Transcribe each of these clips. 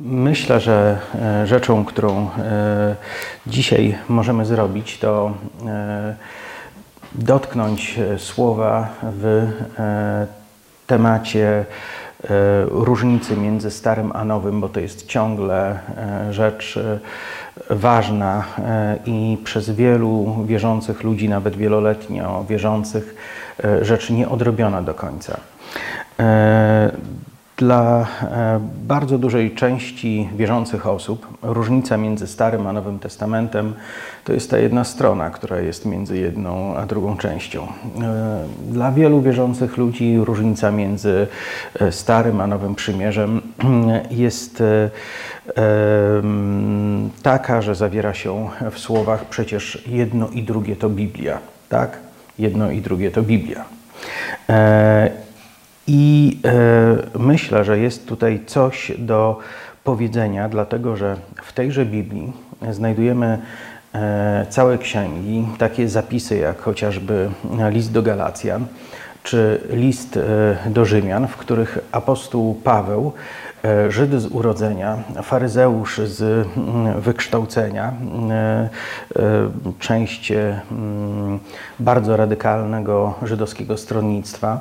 Myślę, że e, rzeczą, którą e, dzisiaj możemy zrobić, to e, dotknąć słowa w temacie różnicy między starym a nowym, bo to jest ciągle rzecz ważna i przez wielu wierzących ludzi, nawet wieloletnio wierzących, rzecz nieodrobiona do końca. Dla e, bardzo dużej części wierzących osób różnica między Starym a Nowym Testamentem to jest ta jedna strona, która jest między jedną a drugą częścią. E, dla wielu wierzących ludzi różnica między e, Starym a Nowym Przymierzem jest taka, że zawiera się w słowach przecież jedno i drugie to Biblia. Tak? Jedno i drugie to Biblia. I e, myślę, że jest tutaj coś do powiedzenia, dlatego że w tejże Biblii znajdujemy e, całe księgi, takie zapisy jak chociażby list do Galacjan czy list e, do Rzymian, w których apostoł Paweł, Żyd z urodzenia, faryzeusz z mm, wykształcenia, część mm, bardzo radykalnego żydowskiego stronnictwa,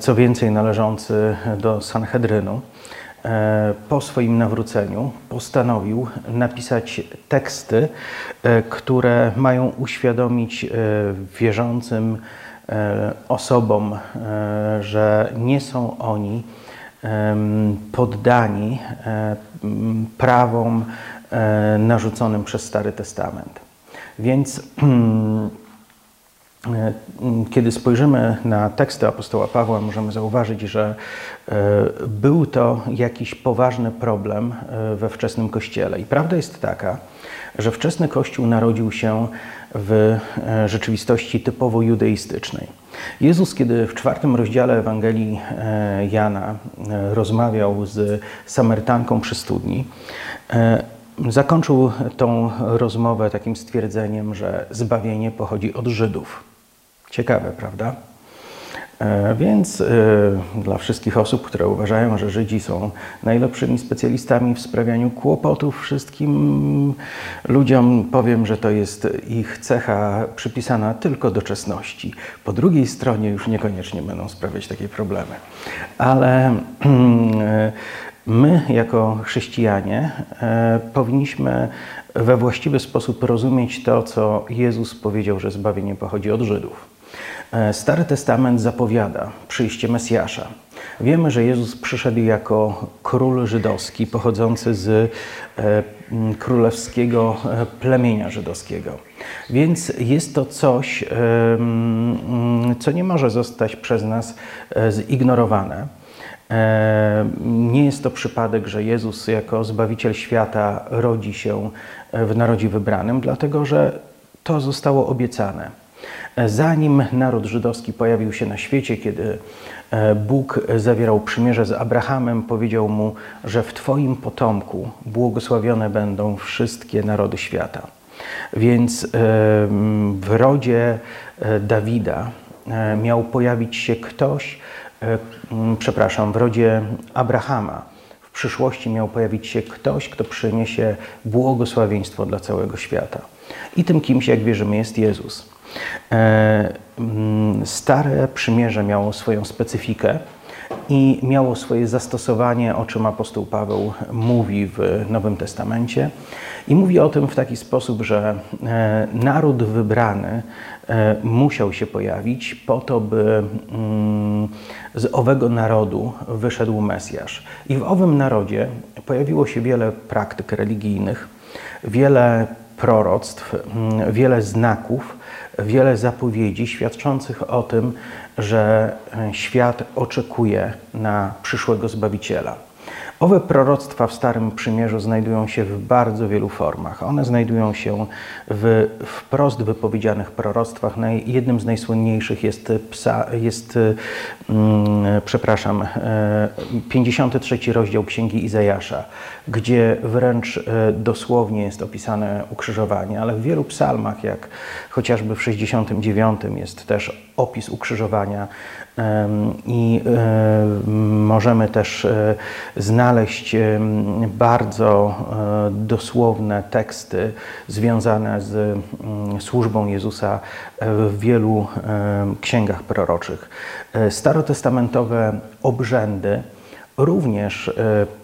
co więcej należący do Sanhedrynu, e, po swoim nawróceniu postanowił napisać teksty, e, które mają uświadomić e, wierzącym osobom, że nie są oni poddani prawom narzuconym przez Stary Testament. Więc kiedy spojrzymy na teksty apostoła Pawła, możemy zauważyć, że e, był to jakiś poważny problem e, we wczesnym kościele. I prawda jest taka, że wczesny kościół narodził się w rzeczywistości typowo judeistycznej. Jezus, kiedy w czwartym rozdziale Ewangelii Jana rozmawiał z Samarytanką przy studni, zakończył tą rozmowę takim stwierdzeniem, że zbawienie pochodzi od Żydów. Ciekawe, prawda? E, więc e, dla wszystkich osób, które uważają, że Żydzi są najlepszymi specjalistami w sprawianiu kłopotów wszystkim ludziom, powiem, że to jest ich cecha przypisana tylko doczesności. Po drugiej stronie już niekoniecznie będą sprawiać takie problemy. Ale e, my, jako chrześcijanie, powinniśmy we właściwy sposób rozumieć to, co Jezus powiedział, że zbawienie pochodzi od Żydów. E, Stary Testament zapowiada przyjście Mesjasza. Wiemy, że Jezus przyszedł jako król żydowski, pochodzący z e, królewskiego e, plemienia żydowskiego. Więc jest to coś, co nie może zostać przez nas zignorowane. Nie jest to przypadek, że Jezus jako Zbawiciel świata rodzi się w narodzie wybranym, dlatego że to zostało obiecane. Zanim naród żydowski pojawił się na świecie, kiedy e, Bóg zawierał przymierze z Abrahamem, powiedział mu, że w Twoim potomku błogosławione będą wszystkie narody świata. Więc e, w rodzie e, Dawida miał pojawić się ktoś, przepraszam, w rodzie Abrahama w przyszłości miał pojawić się ktoś, kto przyniesie błogosławieństwo dla całego świata. I tym kimś, jak wierzymy, jest Jezus. E, mm, stare przymierze miało swoją specyfikę i miało swoje zastosowanie, o czym apostoł Paweł mówi w Nowym Testamencie. I mówi o tym w taki sposób, że e, naród wybrany e, musiał się pojawić po to, by mm, z owego narodu wyszedł Mesjasz. I w owym narodzie pojawiło się wiele praktyk religijnych, wiele proroctw, mm, wiele znaków, wiele zapowiedzi świadczących o tym, że e, świat oczekuje na przyszłego Zbawiciela. Owe proroctwa w Starym Przymierzu znajdują się w bardzo wielu formach. One znajdują się w wprost wypowiedzianych proroctwach. Jednym z najsłynniejszych jest, psa, jest mm, przepraszam, 53 e, rozdział Księgi Izajasza, gdzie wręcz e, dosłownie jest opisane ukrzyżowanie, ale w wielu psalmach, jak chociażby w 69 jest też opis ukrzyżowania I możemy też znaleźć bardzo dosłowne teksty związane z służbą Jezusa w wielu księgach proroczych. Starotestamentowe obrzędy również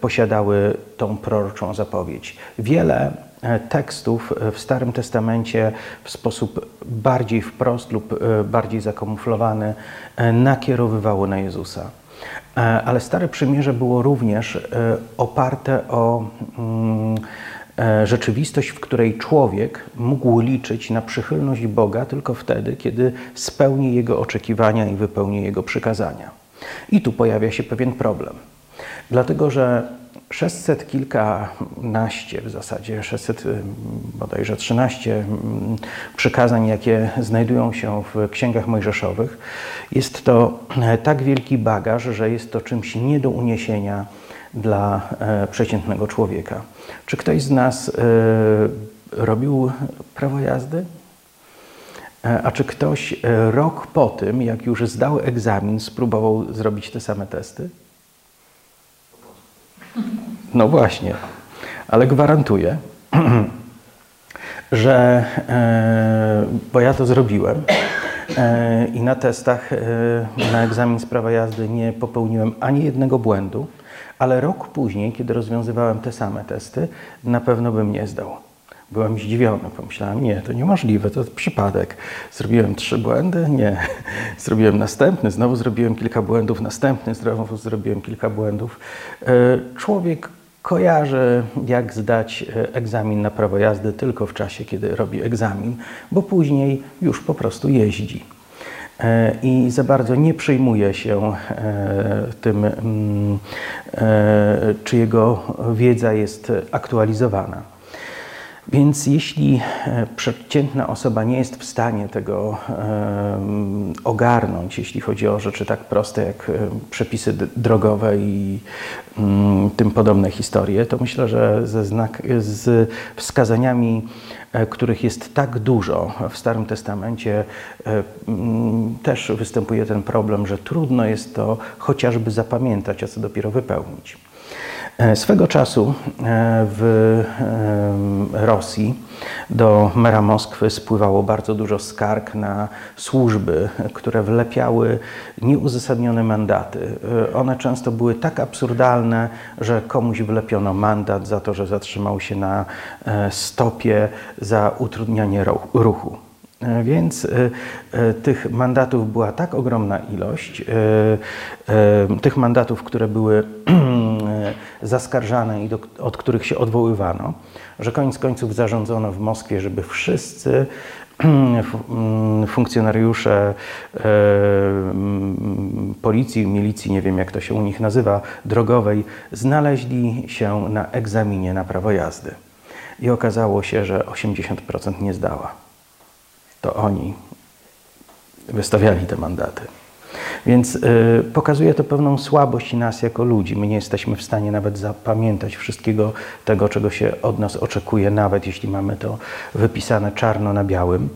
posiadały tą proroczą zapowiedź. Wiele E, tekstów w Starym Testamencie w sposób bardziej wprost lub e, bardziej zakamuflowany e, nakierowywało na Jezusa. Ale Stare Przymierze było również oparte o mm, rzeczywistość, w której człowiek mógł liczyć na przychylność Boga tylko wtedy, kiedy spełni Jego oczekiwania i wypełni Jego przykazania. I tu pojawia się pewien problem. Dlatego, że 600 kilkanaście w zasadzie, 600 y, bodajże 13 mm, przykazań, jakie znajdują się w księgach mojżeszowych, jest to e, tak wielki bagaż, że jest to czymś nie do uniesienia dla e, przeciętnego człowieka. Czy ktoś z nas e, robił prawo jazdy? A czy ktoś rok po tym, jak już zdał egzamin, spróbował zrobić te same testy? No właśnie, ale gwarantuję, że, e, bo ja to zrobiłem e, i na testach, e, na egzamin z prawa jazdy nie popełniłem ani jednego błędu, ale rok później, kiedy rozwiązywałem te same testy, na pewno bym nie zdał. Byłem zdziwiony, pomyślałem, nie, to niemożliwe, to przypadek. Zrobiłem trzy błędy? Nie. Zrobiłem następny, znowu zrobiłem kilka błędów, następny, znowu zrobiłem kilka błędów. Człowiek kojarzy, jak zdać e, egzamin na prawo jazdy tylko w czasie, kiedy robi egzamin, bo później już po prostu jeździ. E, I za bardzo nie przejmuje się e, tym, mm, czy jego wiedza jest aktualizowana. Więc jeśli e, przeciętna osoba nie jest w stanie tego ogarnąć, jeśli chodzi o rzeczy tak proste jak e, przepisy drogowe i mm, tym podobne historie, to myślę, że ze znak, z wskazaniami, e, których jest tak dużo w Starym Testamencie, mm, też występuje ten problem, że trudno jest to chociażby zapamiętać, a co dopiero wypełnić. E, swego czasu e, w Rosji do mera Moskwy spływało bardzo dużo skarg na służby, które wlepiały nieuzasadnione mandaty. E, one często były tak absurdalne, że komuś wlepiono mandat za to, że zatrzymał się na stopie za utrudnianie ruchu. Więc tych mandatów była tak ogromna ilość, tych mandatów, które były zaskarżane i do, od których się odwoływano, że koniec końców zarządzono w Moskwie, żeby wszyscy funkcjonariusze e, policji, milicji, nie wiem jak to się u nich nazywa, drogowej, znaleźli się na egzaminie na prawo jazdy. I okazało się, że 80% nie zdała. To oni wystawiali te mandaty. Więc y, pokazuje to pewną słabość nas jako ludzi. My nie jesteśmy w stanie nawet zapamiętać wszystkiego tego, czego się od nas oczekuje, nawet jeśli mamy to wypisane czarno na białym.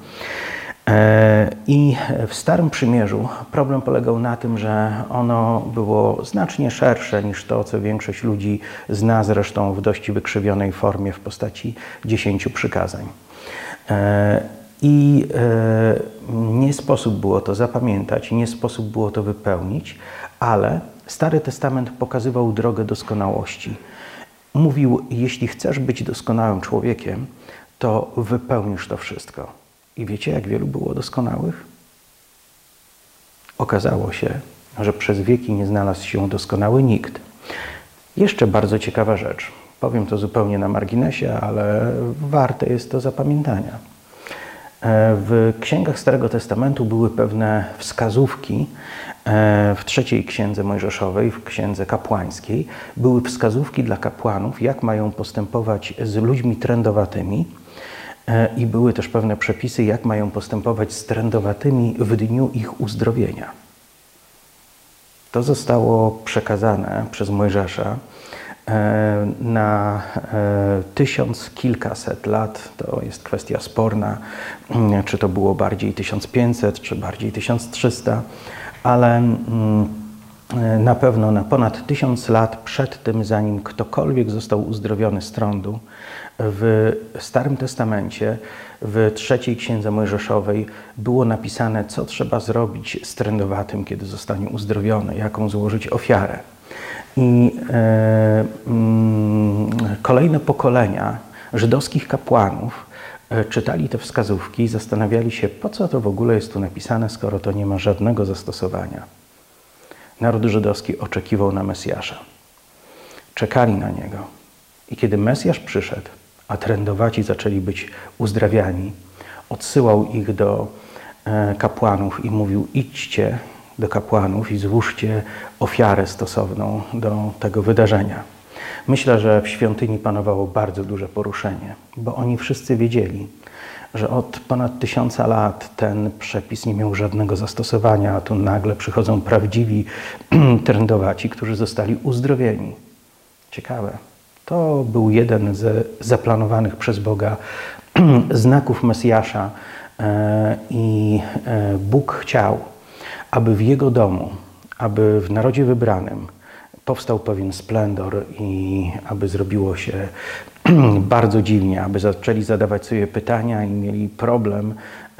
E, I w Starym Przymierzu problem polegał na tym, że ono było znacznie szersze niż to, co większość ludzi zna zresztą w dość wykrzywionej formie w postaci dziesięciu przykazań. I e, nie sposób było to zapamiętać, nie sposób było to wypełnić, ale Stary Testament pokazywał drogę doskonałości. Mówił: Jeśli chcesz być doskonałym człowiekiem, to wypełnisz to wszystko. I wiecie, jak wielu było doskonałych? Okazało się, że przez wieki nie znalazł się doskonały nikt. Jeszcze bardzo ciekawa rzecz. Powiem to zupełnie na marginesie, ale warte jest to zapamiętania. E, w księgach Starego Testamentu były pewne wskazówki. E, w trzeciej księdze Mojżeszowej, w księdze kapłańskiej, były wskazówki dla kapłanów, jak mają postępować z ludźmi trędowatymi. E, I były też pewne przepisy, jak mają postępować z trędowatymi w dniu ich uzdrowienia. To zostało przekazane przez Mojżesza na e, tysiąc kilkaset lat, to jest kwestia sporna, mm, czy to było bardziej 1500, czy bardziej 1300, ale mm, na pewno na ponad tysiąc lat przed tym, zanim ktokolwiek został uzdrowiony z trądu, w Starym Testamencie, w trzeciej księdze Mojżeszowej było napisane, co trzeba zrobić z trędowatym, kiedy zostanie uzdrowiony, jaką złożyć ofiarę. I e, mm, kolejne pokolenia żydowskich kapłanów e, czytali te wskazówki i zastanawiali się, po co to w ogóle jest tu napisane, skoro to nie ma żadnego zastosowania. Naród żydowski oczekiwał na Mesjasza. Czekali na niego. I kiedy Mesjasz przyszedł, a trędowaci zaczęli być uzdrawiani, odsyłał ich do e, kapłanów i mówił: idźcie do kapłanów i złóżcie ofiarę stosowną do tego wydarzenia. Myślę, że w świątyni panowało bardzo duże poruszenie, bo oni wszyscy wiedzieli, że od ponad tysiąca lat ten przepis nie miał żadnego zastosowania, a tu nagle przychodzą prawdziwi trędowaci, którzy zostali uzdrowieni. Ciekawe. To był jeden ze zaplanowanych przez Boga znaków Mesjasza e, i e, Bóg chciał, aby w Jego domu, aby w narodzie wybranym powstał pewien splendor i aby zrobiło się bardzo dziwnie, aby zaczęli zadawać sobie pytania i mieli problem,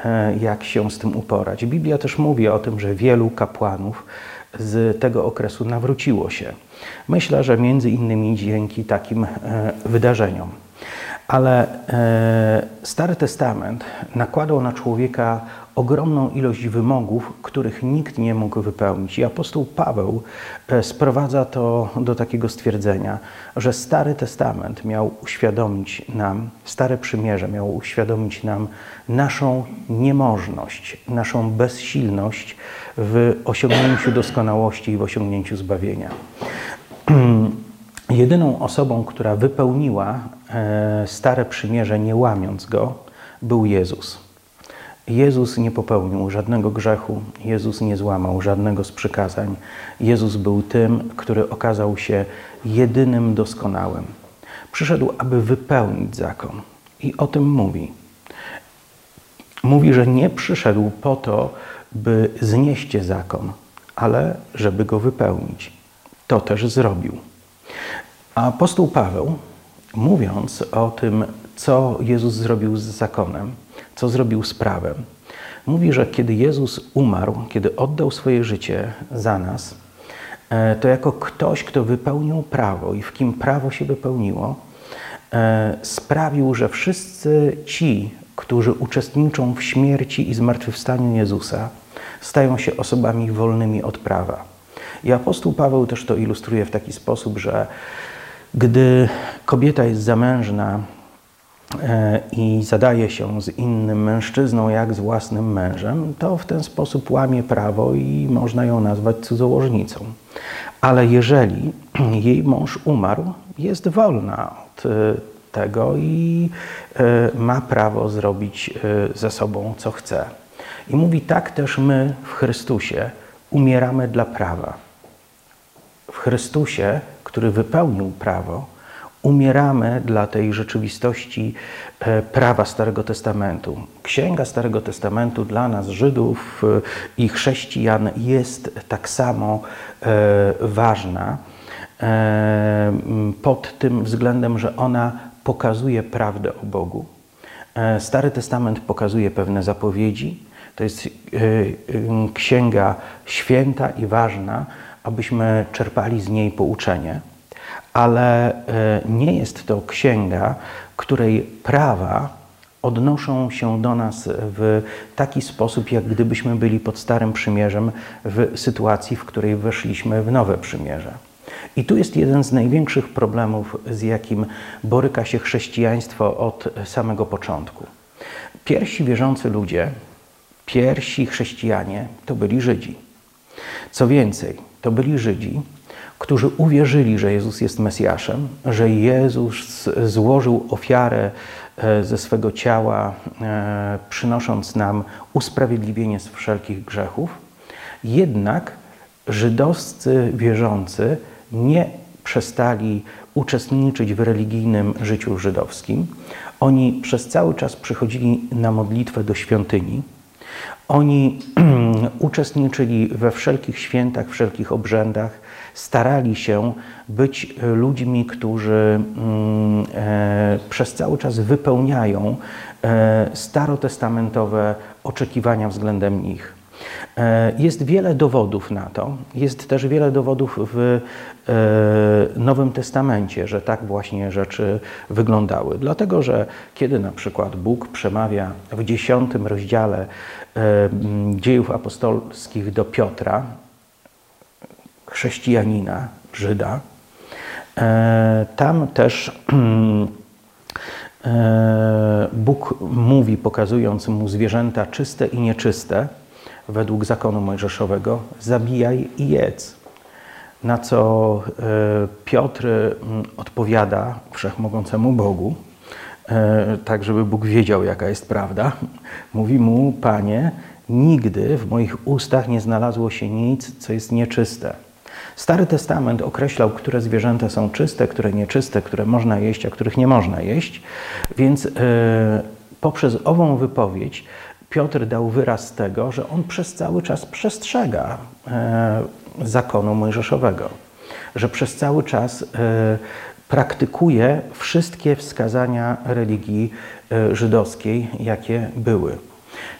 e, jak się z tym uporać. Biblia też mówi o tym, że wielu kapłanów z tego okresu nawróciło się. Myślę, że między innymi dzięki takim e, wydarzeniom. Ale e, Stary Testament nakładał na człowieka ogromną ilość wymogów, których nikt nie mógł wypełnić. I apostoł Paweł e, sprowadza to do takiego stwierdzenia, że Stary Testament miał uświadomić nam, Stare Przymierze miało uświadomić nam naszą niemożność, naszą bezsilność w osiągnięciu doskonałości i w osiągnięciu zbawienia. Jedyną osobą, która wypełniła e, Stare Przymierze, nie łamiąc go, był Jezus. Jezus nie popełnił żadnego grzechu, Jezus nie złamał żadnego z przykazań. Jezus był tym, który okazał się jedynym doskonałym. Przyszedł, aby wypełnić zakon. I o tym mówi. Mówi, że nie przyszedł po to, by znieść zakon, ale żeby go wypełnić. To też zrobił. A apostoł Paweł, mówiąc o tym, co Jezus zrobił z zakonem, co zrobił z prawem, mówi, że kiedy Jezus umarł, kiedy oddał swoje życie za nas, e, to jako ktoś, kto wypełnił prawo i w kim prawo się wypełniło, e, sprawił, że wszyscy ci, którzy uczestniczą w śmierci i zmartwychwstaniu Jezusa, stają się osobami wolnymi od prawa. I apostoł Paweł też to ilustruje w taki sposób, że gdy kobieta jest zamężna i zadaje się z innym mężczyzną jak z własnym mężem, to w ten sposób łamie prawo i można ją nazwać cudzołożnicą. Ale jeżeli jej mąż umarł, jest wolna od e, tego i e, ma prawo zrobić ze sobą co chce. I mówi tak też my w Chrystusie umieramy dla prawa. W Chrystusie który wypełnił prawo, umieramy dla tej rzeczywistości e, prawa Starego Testamentu. Księga Starego Testamentu dla nas, Żydów e, i chrześcijan, jest tak samo e, ważna pod tym względem, że ona pokazuje prawdę o Bogu. Stary Testament pokazuje pewne zapowiedzi. To jest księga święta i ważna, abyśmy czerpali z niej pouczenie, ale e, nie jest to księga, której prawa odnoszą się do nas w taki sposób, jak gdybyśmy byli pod Starym Przymierzem w sytuacji, w której weszliśmy w Nowe Przymierze. I tu jest jeden z największych problemów, z jakim boryka się chrześcijaństwo od samego początku. Pierwsi wierzący ludzie, pierwsi chrześcijanie to byli Żydzi. Co więcej, to byli Żydzi, którzy uwierzyli, że Jezus jest Mesjaszem, że Jezus złożył ofiarę e, ze swego ciała, e, przynosząc nam usprawiedliwienie z wszelkich grzechów. Jednak żydowscy wierzący nie przestali uczestniczyć w religijnym życiu żydowskim. Oni przez cały czas przychodzili na modlitwę do świątyni Oni uczestniczyli we wszelkich świętach, wszelkich obrzędach, starali się być ludźmi, którzy mm, e, przez cały czas wypełniają e, starotestamentowe oczekiwania względem nich. E, jest wiele dowodów na to. Jest też wiele dowodów w Nowym Testamencie, że tak właśnie rzeczy wyglądały. Dlatego, że kiedy na przykład Bóg przemawia w dziesiątym rozdziale dziejów apostolskich do Piotra, chrześcijanina, Żyda. E, tam też e, Bóg mówi, pokazując mu zwierzęta czyste i nieczyste, według zakonu mojżeszowego, zabijaj i jedz. Na co e, Piotr odpowiada wszechmogącemu Bogu, tak żeby Bóg wiedział, jaka jest prawda. Mówi mu, Panie, nigdy w moich ustach nie znalazło się nic, co jest nieczyste. Stary Testament określał, które zwierzęta są czyste, które nieczyste, które można jeść, a których nie można jeść. Więc yy, poprzez ową wypowiedź Piotr dał wyraz tego, że on przez cały czas przestrzega yy, zakonu mojżeszowego, że przez cały czas yy, praktykuje wszystkie wskazania religii żydowskiej, jakie były.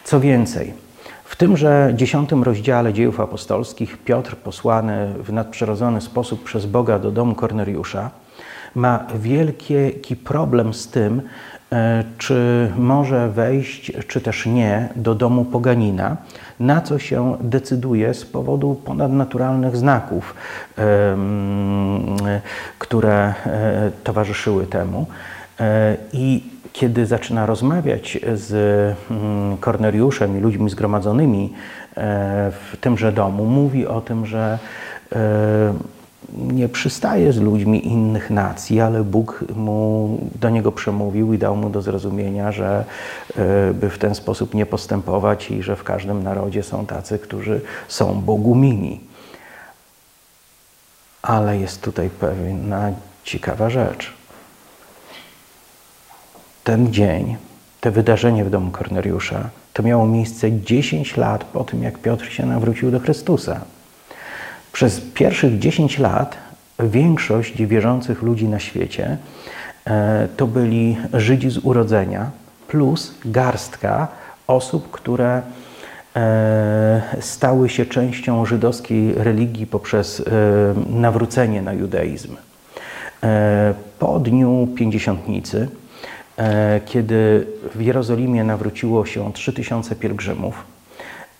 Co więcej, w tymże dziesiątym rozdziale dziejów apostolskich Piotr, posłany w nadprzyrodzony sposób przez Boga do domu Korneliusza, ma wielki problem z tym, e, czy może wejść, czy też nie, do domu poganina, na co się decyduje z powodu ponadnaturalnych znaków, które e, towarzyszyły temu. E, I kiedy zaczyna rozmawiać z mm, Korneliuszem i ludźmi zgromadzonymi e, w tymże domu, mówi o tym, że e, nie przystaje z ludźmi innych nacji, ale Bóg mu do niego przemówił i dał mu do zrozumienia, że e, by w ten sposób nie postępować i że w każdym narodzie są tacy, którzy są Bogu mili. Ale jest tutaj pewna ciekawa rzecz ten dzień, to wydarzenie w domu Korneliusza, to miało miejsce 10 lat po tym, jak Piotr się nawrócił do Chrystusa. Przez pierwszych 10 lat większość wierzących ludzi na świecie e, to byli Żydzi z urodzenia, plus garstka osób, które e, stały się częścią żydowskiej religii poprzez e, nawrócenie na judaizm. Po dniu Pięćdziesiątnicy kiedy w Jerozolimie nawróciło się 3000 pielgrzymów,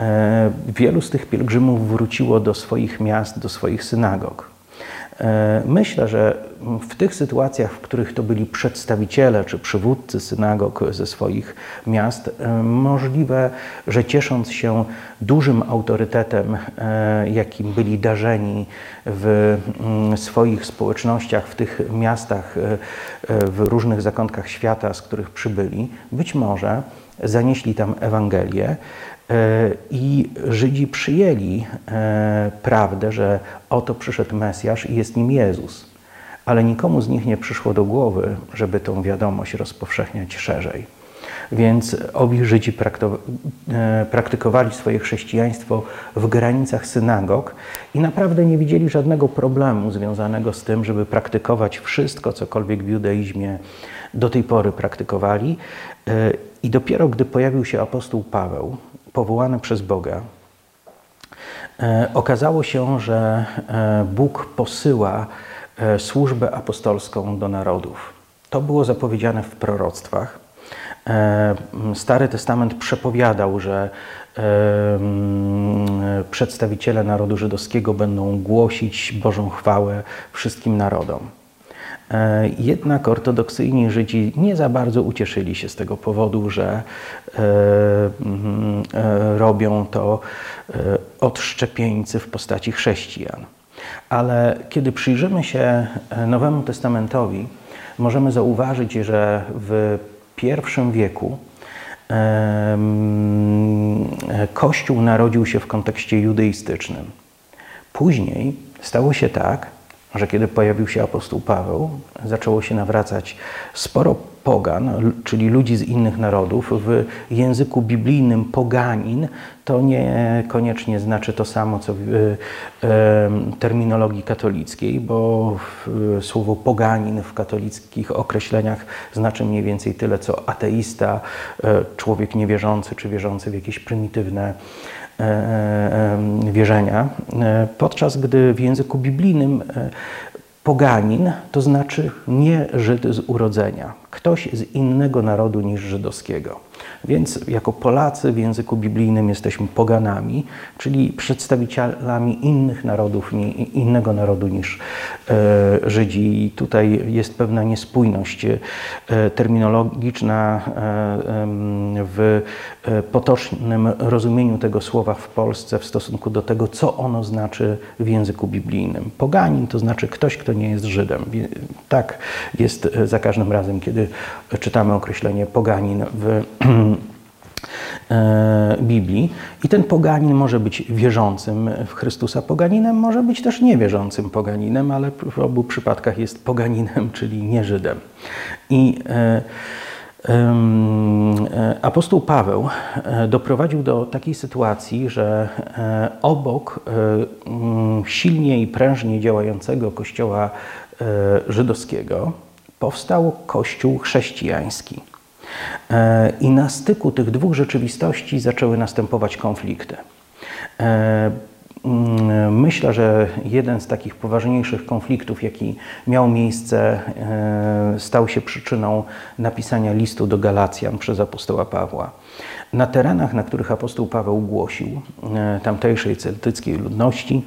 e, wielu z tych pielgrzymów wróciło do swoich miast, do swoich synagog. E, myślę, że w tych sytuacjach, w których to byli przedstawiciele czy przywódcy synagog ze swoich miast, e, możliwe, że ciesząc się dużym autorytetem, e, jakim byli darzeni w mm, swoich społecznościach, w tych miastach, w różnych zakątkach świata, z których przybyli, być może zanieśli tam Ewangelię, I Żydzi przyjęli e, prawdę, że oto przyszedł Mesjasz i jest nim Jezus. Ale nikomu z nich nie przyszło do głowy, żeby tą wiadomość rozpowszechniać szerzej. Więc owi Żydzi e, praktykowali swoje chrześcijaństwo w granicach synagog i naprawdę nie widzieli żadnego problemu związanego z tym, żeby praktykować wszystko, cokolwiek w judaizmie do tej pory praktykowali. I dopiero gdy pojawił się apostoł Paweł, powołane przez Boga, e, okazało się, że e, Bóg posyła e, służbę apostolską do narodów. To było zapowiedziane w proroctwach. Stary Testament przepowiadał, że przedstawiciele narodu żydowskiego będą głosić Bożą chwałę wszystkim narodom. E, jednak ortodoksyjni Żydzi nie za bardzo ucieszyli się z tego powodu, że e, mm, e, robią to odszczepieńcy w postaci chrześcijan. Ale kiedy przyjrzymy się Nowemu Testamentowi, możemy zauważyć, że w pierwszym wieku Kościół narodził się w kontekście judeistycznym. Później stało się tak, że kiedy pojawił się apostoł Paweł, zaczęło się nawracać sporo pogan, czyli ludzi z innych narodów. W języku biblijnym poganin to niekoniecznie znaczy to samo, co w terminologii katolickiej, bo słowo poganin w katolickich określeniach znaczy mniej więcej tyle, co ateista, e, człowiek niewierzący czy wierzący w jakieś prymitywne e, e, wierzenia, podczas gdy w języku biblijnym Poganin to znaczy nie Żyd z urodzenia, ktoś z innego narodu niż żydowskiego. Więc jako Polacy w języku biblijnym jesteśmy poganami, czyli przedstawicielami innych narodów, innego narodu niż e, Żydzi. I tutaj jest pewna niespójność e, terminologiczna e, w potocznym rozumieniu tego słowa w Polsce w stosunku do tego, co ono znaczy w języku biblijnym. Poganin to znaczy ktoś, kto nie jest Żydem. Tak jest za każdym razem, kiedy czytamy określenie poganin w Biblii. I ten poganin może być wierzącym w Chrystusa poganinem, może być też niewierzącym poganinem, ale w obu przypadkach jest poganinem, czyli nie Żydem. I e, e, Apostoł Paweł doprowadził do takiej sytuacji, że obok silnie i prężnie działającego kościoła żydowskiego powstał kościół chrześcijański. E, I na styku tych dwóch rzeczywistości zaczęły następować konflikty. E, mm, myślę, że jeden z takich poważniejszych konfliktów, jaki miał miejsce, e, stał się przyczyną napisania listu do Galacjan przez apostoła Pawła. Na terenach, na których apostoł Paweł głosił, tamtejszej celtyckiej ludności,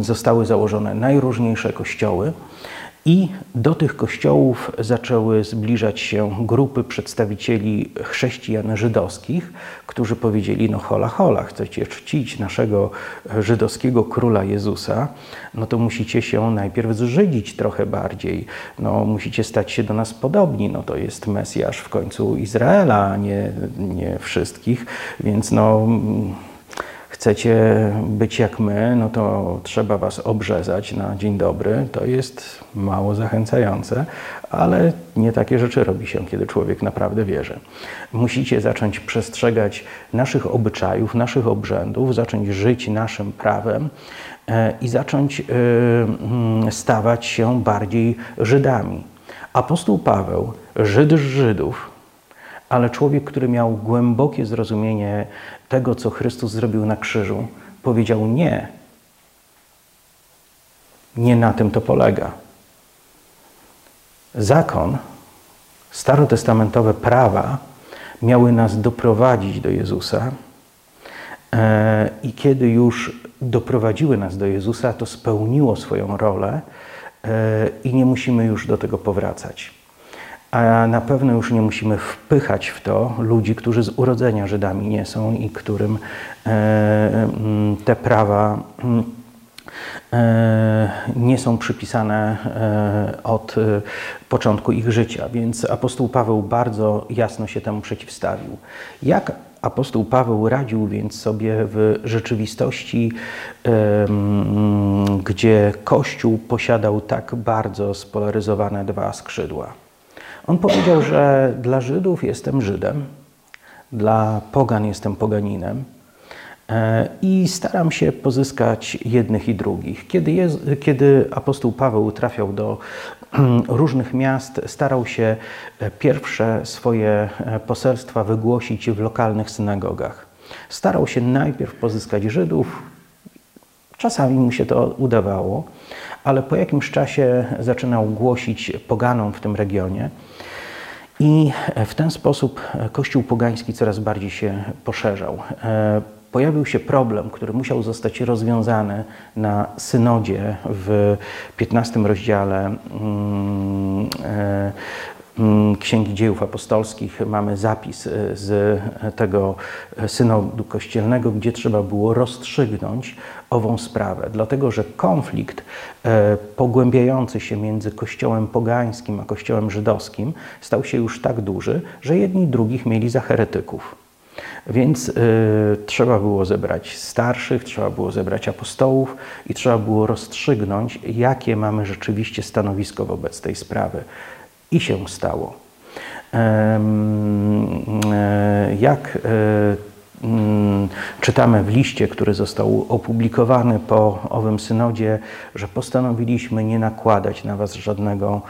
zostały założone najróżniejsze kościoły. I do tych kościołów zaczęły zbliżać się grupy przedstawicieli chrześcijan żydowskich, którzy powiedzieli: No, hola, hola, chcecie czcić naszego żydowskiego króla Jezusa, no to musicie się najpierw zżydzić trochę bardziej, no, musicie stać się do nas podobni. No, to jest Mesjasz w końcu Izraela, a nie, nie wszystkich, więc no chcecie być jak my, no to trzeba was obrzezać na dzień dobry. To jest mało zachęcające, ale nie takie rzeczy robi się, kiedy człowiek naprawdę wierzy. Musicie zacząć przestrzegać naszych obyczajów, naszych obrzędów, zacząć żyć naszym prawem e, i zacząć e, mm, stawać się bardziej Żydami. Apostoł Paweł, Żyd z Żydów, ale człowiek, który miał głębokie zrozumienie tego, co Chrystus zrobił na krzyżu, powiedział nie. Nie na tym to polega. Zakon, starotestamentowe prawa miały nas doprowadzić do Jezusa. E, I kiedy już doprowadziły nas do Jezusa, to spełniło swoją rolę e, i nie musimy już do tego powracać a na pewno już nie musimy wpychać w to ludzi, którzy z urodzenia Żydami nie są i którym e, mm, te prawa mm, e, nie są przypisane e, od początku ich życia. Więc apostoł Paweł bardzo jasno się temu przeciwstawił. Jak apostoł Paweł radził więc sobie w rzeczywistości, mm, gdzie Kościół posiadał tak bardzo spolaryzowane dwa skrzydła? On powiedział, że dla Żydów jestem Żydem, dla Pogan jestem Poganinem e, i staram się pozyskać jednych i drugich. Kiedy, jest, kiedy apostoł Paweł trafiał do różnych miast, starał się e, pierwsze swoje e, poselstwa wygłosić w lokalnych synagogach. Starał się najpierw pozyskać Żydów, czasami mu się to udawało, ale po jakimś czasie zaczynał głosić poganom w tym regionie. I w ten sposób Kościół pogański coraz bardziej się poszerzał. E, pojawił się problem, który musiał zostać rozwiązany na synodzie w 15 rozdziale mm, e, Księgi Dziejów Apostolskich mamy zapis e, z tego synodu kościelnego, gdzie trzeba było rozstrzygnąć ową sprawę, dlatego że konflikt e, pogłębiający się między kościołem pogańskim a kościołem żydowskim stał się już tak duży, że jedni drugich mieli za heretyków. Więc y, trzeba było zebrać starszych, trzeba było zebrać apostołów i trzeba było rozstrzygnąć, jakie mamy rzeczywiście stanowisko wobec tej sprawy. I się stało. E, jak e, Mm, czytamy w liście, który został opublikowany po owym synodzie, że postanowiliśmy nie nakładać na Was żadnego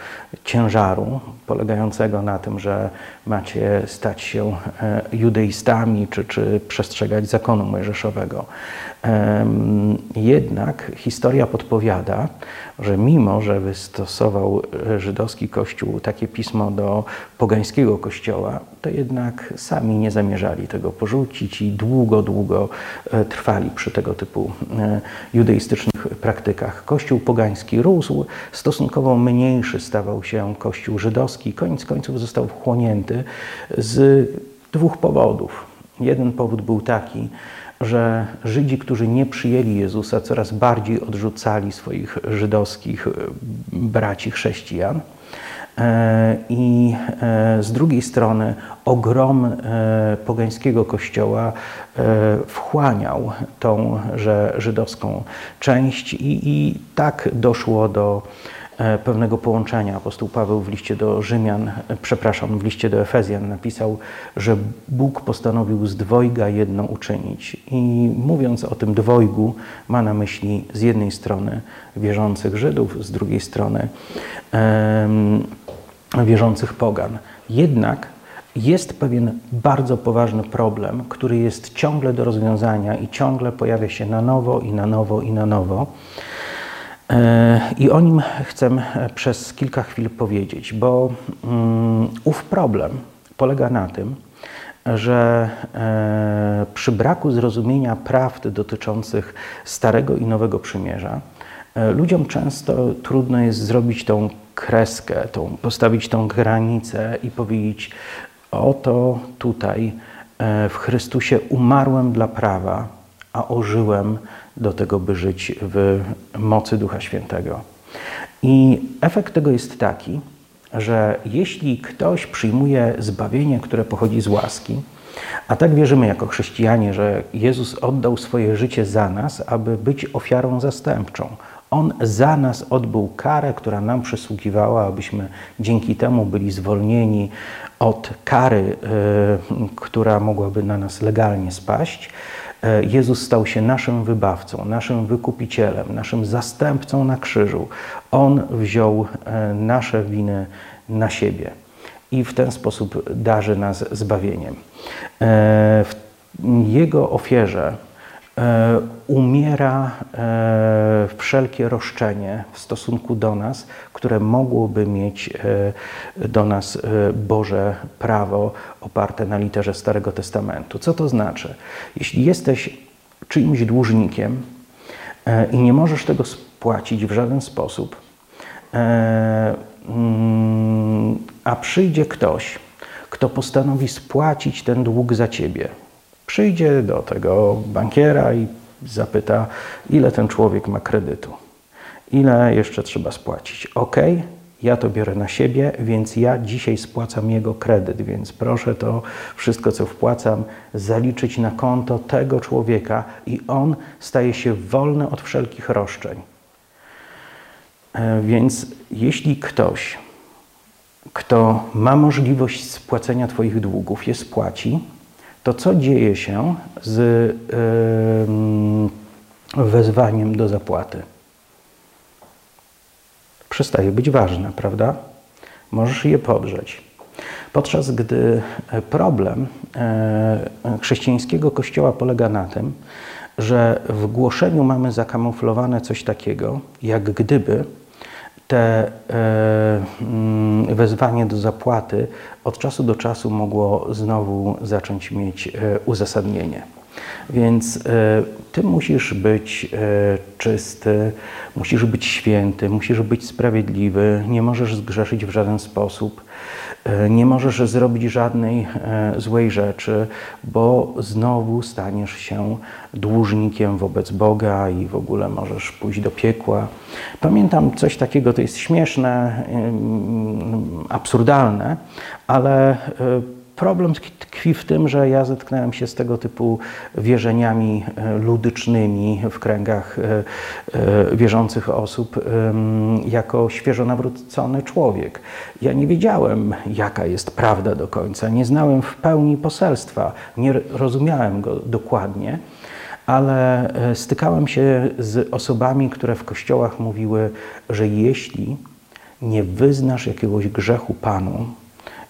ciężaru polegającego na tym, że macie stać się e, judeistami czy, czy przestrzegać zakonu mojżeszowego. Jednak historia podpowiada, że mimo, że wystosował żydowski kościół takie pismo do pogańskiego kościoła, to jednak sami nie zamierzali tego porzucić i długo, długo e, trwali przy tego typu e, judeistycznych praktykach. Kościół pogański rósł, stosunkowo mniejszy stawał się kościół żydowski, koniec końców został wchłonięty z dwóch powodów. Jeden powód był taki, że Żydzi, którzy nie przyjęli Jezusa, coraz bardziej odrzucali swoich żydowskich e, braci chrześcijan. E, I e, z drugiej strony ogrom pogańskiego kościoła wchłaniał tą że żydowską część i, i tak doszło do pewnego połączenia. Apostoł Paweł w liście do Rzymian, e, przepraszam, w liście do Efezjan napisał, że Bóg postanowił z dwojga jedno uczynić. I mówiąc o tym dwojgu, ma na myśli z jednej strony wierzących Żydów, z drugiej strony wierzących pogan. Jednak jest pewien bardzo poważny problem, który jest ciągle do rozwiązania i ciągle pojawia się na nowo i na nowo i na nowo. I o nim chcę przez kilka chwil powiedzieć, bo mm, ów problem polega na tym, że e, przy braku zrozumienia prawd dotyczących Starego i Nowego Przymierza, e, ludziom często trudno jest zrobić tą kreskę, tą, postawić tą granicę i powiedzieć: Oto tutaj e, w Chrystusie umarłem dla prawa, a ożyłem do tego, by żyć w mocy Ducha Świętego. I efekt tego jest taki, że jeśli ktoś przyjmuje zbawienie, które pochodzi z łaski, a tak wierzymy jako chrześcijanie, że Jezus oddał swoje życie za nas, aby być ofiarą zastępczą. On za nas odbył karę, która nam przysługiwała, abyśmy dzięki temu byli zwolnieni od kary, yy, która mogłaby na nas legalnie spaść. E, Jezus stał się naszym wybawcą, naszym wykupicielem, naszym zastępcą na krzyżu. On wziął e, nasze winy na siebie i w ten sposób darzy nas zbawieniem. E, w Jego ofierze umiera e, wszelkie roszczenie w stosunku do nas, które mogłoby mieć e, do nas Boże prawo oparte na literze Starego Testamentu. Co to znaczy? Jeśli jesteś czyimś dłużnikiem i nie możesz tego spłacić w żaden sposób, mm, a przyjdzie ktoś, kto postanowi spłacić ten dług za ciebie, Przyjdzie do tego bankiera i zapyta, ile ten człowiek ma kredytu, ile jeszcze trzeba spłacić. Ok, ja to biorę na siebie, więc ja dzisiaj spłacam jego kredyt, więc proszę to wszystko, co wpłacam, zaliczyć na konto tego człowieka i on staje się wolny od wszelkich roszczeń. E, więc jeśli ktoś, kto ma możliwość spłacenia Twoich długów, je spłaci, to co dzieje się z wezwaniem do zapłaty? Przestaje być ważne, prawda? Możesz je podrzeć. Podczas gdy problem yy, chrześcijańskiego kościoła polega na tym, że w głoszeniu mamy zakamuflowane coś takiego, jak gdyby te e, mm, wezwanie do zapłaty od czasu do czasu mogło znowu zacząć mieć e, uzasadnienie. Więc e, ty musisz być czysty, musisz być święty, musisz być sprawiedliwy, nie możesz zgrzeszyć w żaden sposób. E, nie możesz zrobić żadnej e, złej rzeczy, bo znowu staniesz się dłużnikiem wobec Boga i w ogóle możesz pójść do piekła. Pamiętam coś takiego, to jest śmieszne, absurdalne, ale e, problem tkwi w tym, że ja zetknąłem się z tego typu wierzeniami e, ludycznymi w kręgach e, e, wierzących osób jako świeżo nawrócony człowiek. Ja nie wiedziałem, jaka jest prawda do końca, nie znałem w pełni poselstwa, nie rozumiałem go dokładnie ale stykałem się z osobami, które w kościołach mówiły, że jeśli nie wyznasz jakiegoś grzechu Panu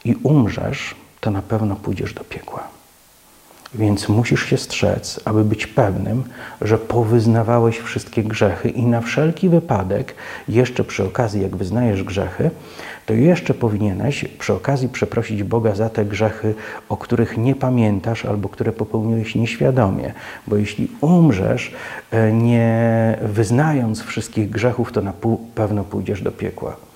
i umrzesz, to na pewno pójdziesz do piekła. Więc musisz się strzec, aby być pewnym, że powyznawałeś wszystkie grzechy i na wszelki wypadek, jeszcze przy okazji, jak wyznajesz grzechy, to jeszcze powinieneś przy okazji przeprosić Boga za te grzechy, o których nie pamiętasz albo które popełniłeś nieświadomie. Bo jeśli umrzesz, e, nie wyznając wszystkich grzechów, to na pewno pójdziesz do piekła.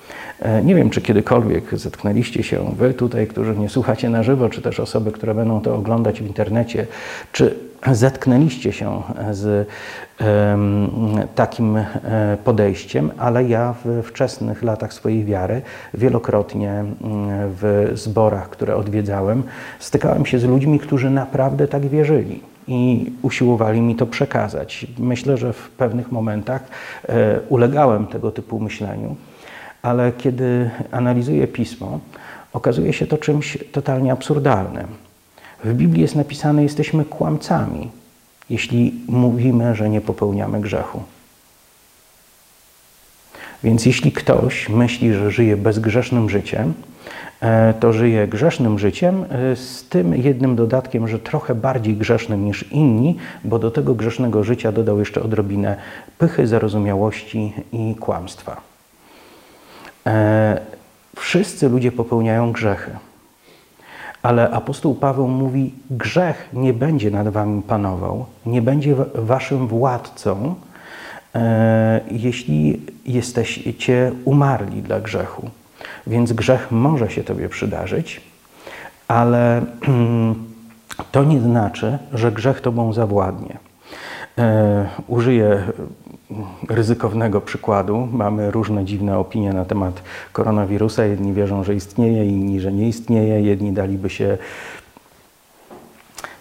E, nie wiem, czy kiedykolwiek zetknęliście się wy tutaj, którzy nie słuchacie na żywo, czy też osoby, które będą to oglądać w internecie, czy zetknęliście się z takim e, podejściem, ale ja w wczesnych latach swojej wiary, wielokrotnie mm, w zborach, które odwiedzałem, stykałem się z ludźmi, którzy naprawdę tak wierzyli i usiłowali mi to przekazać. Myślę, że w pewnych momentach e, ulegałem tego typu myśleniu ale kiedy analizuję pismo, okazuje się to czymś totalnie absurdalnym. W Biblii jest napisane: Jesteśmy kłamcami, jeśli mówimy, że nie popełniamy grzechu. Więc jeśli ktoś myśli, że żyje bezgrzesznym życiem, e, to żyje grzesznym życiem e, z tym jednym dodatkiem, że trochę bardziej grzesznym niż inni, bo do tego grzesznego życia dodał jeszcze odrobinę pychy, zarozumiałości i kłamstwa. E, wszyscy ludzie popełniają grzechy. Ale apostoł Paweł mówi: Grzech nie będzie nad wami panował, nie będzie waszym władcą, e, jeśli jesteście umarli dla grzechu. Więc grzech może się tobie przydarzyć, ale to nie znaczy, że grzech tobą zawładnie. E, użyję ryzykownego przykładu. Mamy różne dziwne opinie na temat koronawirusa. Jedni wierzą, że istnieje, inni, że nie istnieje. Jedni daliby się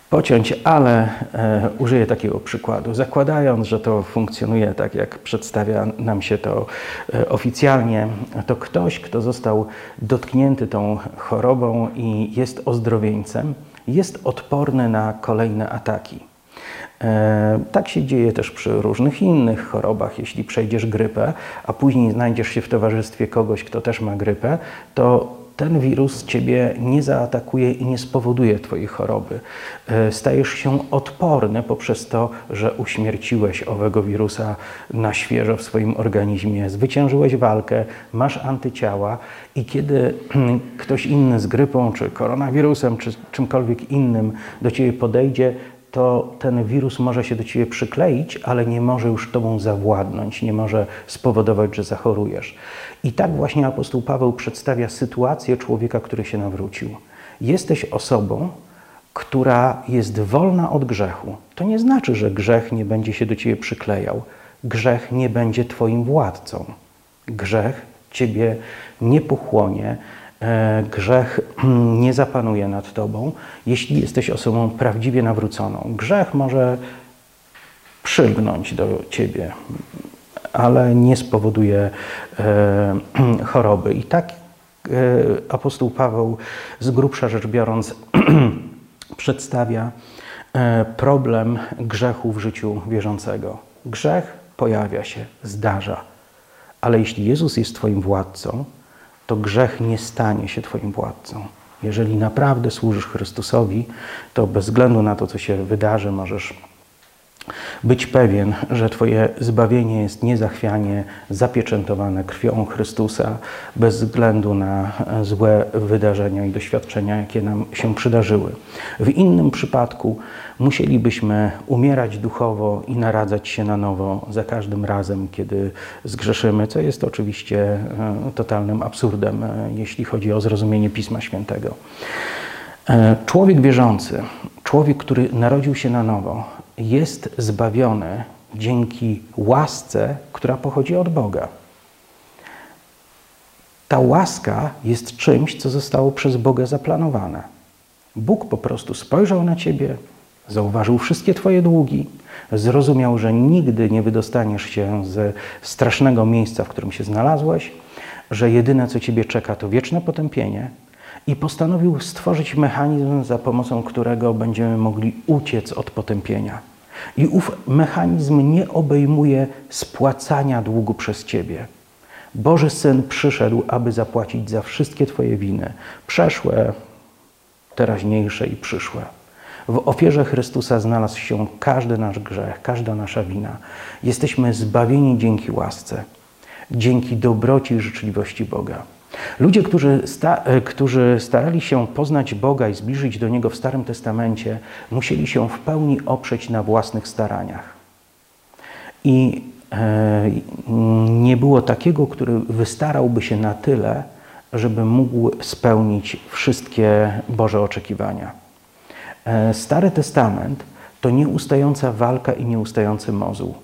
pociąć, ale e, użyję takiego przykładu. Zakładając, że to funkcjonuje tak, jak przedstawia nam się to e, oficjalnie, to ktoś, kto został dotknięty tą chorobą i jest ozdrowieńcem, jest odporny na kolejne ataki. E, tak się dzieje też przy różnych innych chorobach. Jeśli przejdziesz grypę, a później znajdziesz się w towarzystwie kogoś, kto też ma grypę, to ten wirus ciebie nie zaatakuje i nie spowoduje twojej choroby. E, stajesz się odporny poprzez to, że uśmierciłeś owego wirusa na świeżo w swoim organizmie, zwyciężyłeś walkę, masz antyciała i kiedy ktoś inny z grypą, czy koronawirusem, czy czymkolwiek innym do ciebie podejdzie, to ten wirus może się do ciebie przykleić, ale nie może już tobą zawładnąć, nie może spowodować, że zachorujesz. I tak właśnie apostoł Paweł przedstawia sytuację człowieka, który się nawrócił. Jesteś osobą, która jest wolna od grzechu. To nie znaczy, że grzech nie będzie się do ciebie przyklejał. Grzech nie będzie twoim władcą. Grzech ciebie nie pochłonie, grzech nie zapanuje nad tobą, jeśli jesteś osobą prawdziwie nawróconą. Grzech może przylgnąć do ciebie, ale nie spowoduje e, choroby. I tak e, apostoł Paweł z grubsza rzecz biorąc przedstawia problem grzechu w życiu wierzącego. Grzech pojawia się, zdarza, ale jeśli Jezus jest Twoim władcą, to grzech nie stanie się Twoim władcą. Jeżeli naprawdę służysz Chrystusowi, to bez względu na to, co się wydarzy, możesz być pewien, że Twoje zbawienie jest niezachwianie zapieczętowane krwią Chrystusa, bez względu na złe wydarzenia i doświadczenia, jakie nam się przydarzyły. W innym przypadku musielibyśmy umierać duchowo i naradzać się na nowo za każdym razem, kiedy zgrzeszymy, co jest oczywiście e, totalnym absurdem, e, jeśli chodzi o zrozumienie Pisma Świętego. E, człowiek wierzący, człowiek, który narodził się na nowo, jest zbawiony dzięki łasce, która pochodzi od Boga. Ta łaska jest czymś, co zostało przez Boga zaplanowane. Bóg po prostu spojrzał na ciebie, zauważył wszystkie twoje długi, zrozumiał, że nigdy nie wydostaniesz się ze strasznego miejsca, w którym się znalazłeś, że jedyne, co ciebie czeka, to wieczne potępienie i postanowił stworzyć mechanizm, za pomocą którego będziemy mogli uciec od potępienia. I ów mechanizm nie obejmuje spłacania długu przez ciebie. Boży Syn przyszedł, aby zapłacić za wszystkie Twoje winy, przeszłe, teraźniejsze i przyszłe. W ofierze Chrystusa znalazł się każdy nasz grzech, każda nasza wina. Jesteśmy zbawieni dzięki łasce, dzięki dobroci i życzliwości Boga. Ludzie, którzy, sta, e, którzy starali się poznać Boga i zbliżyć do Niego w Starym Testamencie, musieli się w pełni oprzeć na własnych staraniach. I e, nie było takiego, który wystarałby się na tyle, żeby mógł spełnić wszystkie Boże oczekiwania. E, Stary Testament to nieustająca walka i nieustający mozuł.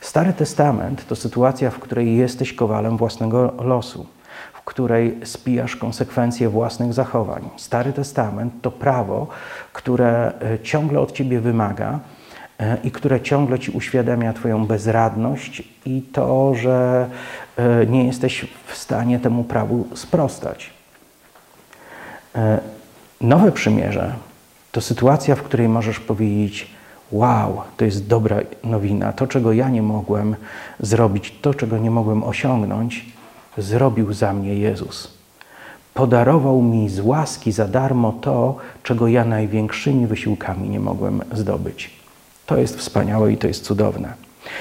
Stary Testament to sytuacja, w której jesteś kowalem własnego losu której spijasz konsekwencje własnych zachowań. Stary Testament to prawo, które e, ciągle od ciebie wymaga e, i które ciągle ci uświadamia Twoją bezradność i to, że e, nie jesteś w stanie temu prawu sprostać. Nowe przymierze to sytuacja, w której możesz powiedzieć: Wow, to jest dobra nowina. To, czego ja nie mogłem zrobić, to, czego nie mogłem osiągnąć, zrobił za mnie Jezus. Podarował mi z łaski za darmo to, czego ja największymi wysiłkami nie mogłem zdobyć. To jest wspaniałe i to jest cudowne.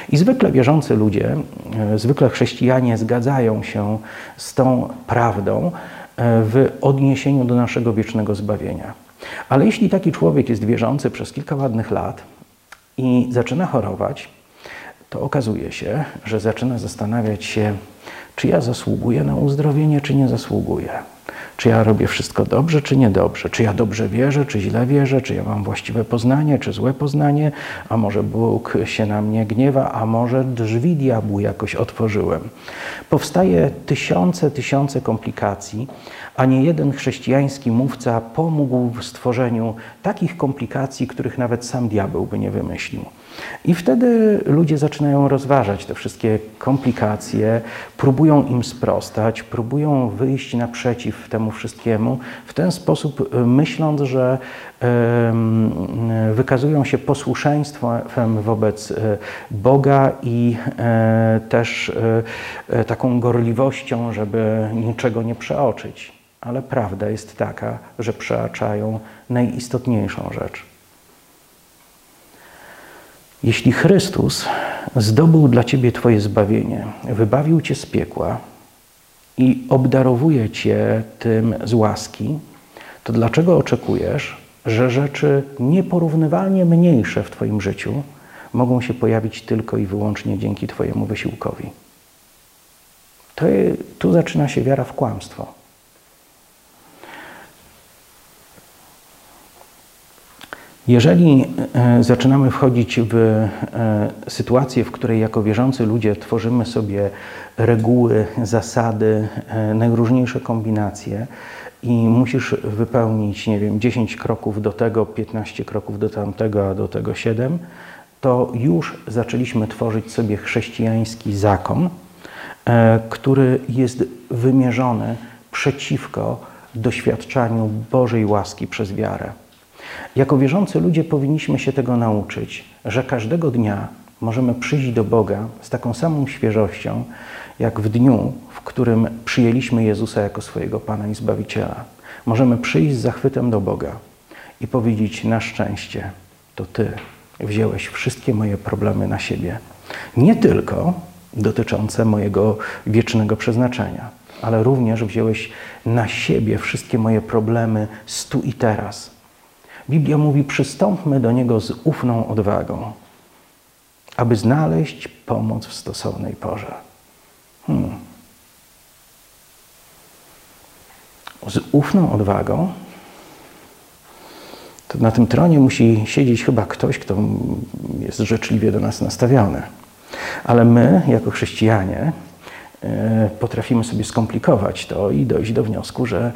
I zwykle wierzący ludzie, e, zwykle chrześcijanie zgadzają się z tą prawdą e, w odniesieniu do naszego wiecznego zbawienia. Ale jeśli taki człowiek jest wierzący przez kilka ładnych lat i zaczyna chorować, to okazuje się, że zaczyna zastanawiać się, czy ja zasługuję na uzdrowienie, czy nie zasługuję. Czy ja robię wszystko dobrze, czy niedobrze? Czy ja dobrze wierzę, czy źle wierzę? Czy ja mam właściwe poznanie, czy złe poznanie? A może Bóg się na mnie gniewa? A może drzwi diabłu jakoś otworzyłem? Powstaje tysiące, tysiące komplikacji, a nie jeden chrześcijański mówca pomógł w stworzeniu takich komplikacji, których nawet sam diabeł by nie wymyślił. I wtedy ludzie zaczynają rozważać te wszystkie komplikacje, próbują im sprostać, próbują wyjść naprzeciw temu wszystkiemu, w ten sposób e, myśląc, że wykazują się posłuszeństwem wobec e, Boga i e, też taką gorliwością, żeby niczego nie przeoczyć. Ale prawda jest taka, że przeaczają najistotniejszą rzecz. Jeśli Chrystus zdobył dla ciebie Twoje zbawienie, wybawił cię z piekła i obdarowuje cię tym z łaski, to dlaczego oczekujesz, że rzeczy nieporównywalnie mniejsze w Twoim życiu mogą się pojawić tylko i wyłącznie dzięki Twojemu wysiłkowi? To, tu zaczyna się wiara w kłamstwo. Jeżeli e, zaczynamy wchodzić w e, sytuację, w której jako wierzący ludzie tworzymy sobie reguły, zasady, e, najróżniejsze kombinacje i musisz wypełnić, nie wiem, 10 kroków do tego, 15 kroków do tamtego, a do tego 7, to już zaczęliśmy tworzyć sobie chrześcijański zakon, który jest wymierzony przeciwko doświadczaniu Bożej łaski przez wiarę. Jako wierzący ludzie powinniśmy się tego nauczyć, że każdego dnia możemy przyjść do Boga z taką samą świeżością, jak w dniu, w którym przyjęliśmy Jezusa jako swojego Pana i Zbawiciela. Możemy przyjść z zachwytem do Boga i powiedzieć: Na szczęście, to Ty wziąłeś wszystkie moje problemy na siebie. Nie tylko dotyczące mojego wiecznego przeznaczenia, ale również wziąłeś na siebie wszystkie moje problemy stu i teraz Biblia mówi: przystąpmy do Niego z ufną odwagą, aby znaleźć pomoc w stosownej porze. Hmm. Z ufną odwagą to na tym tronie musi siedzieć chyba ktoś, kto jest życzliwie do nas nastawiony. Ale my, jako chrześcijanie, potrafimy sobie skomplikować to i dojść do wniosku, że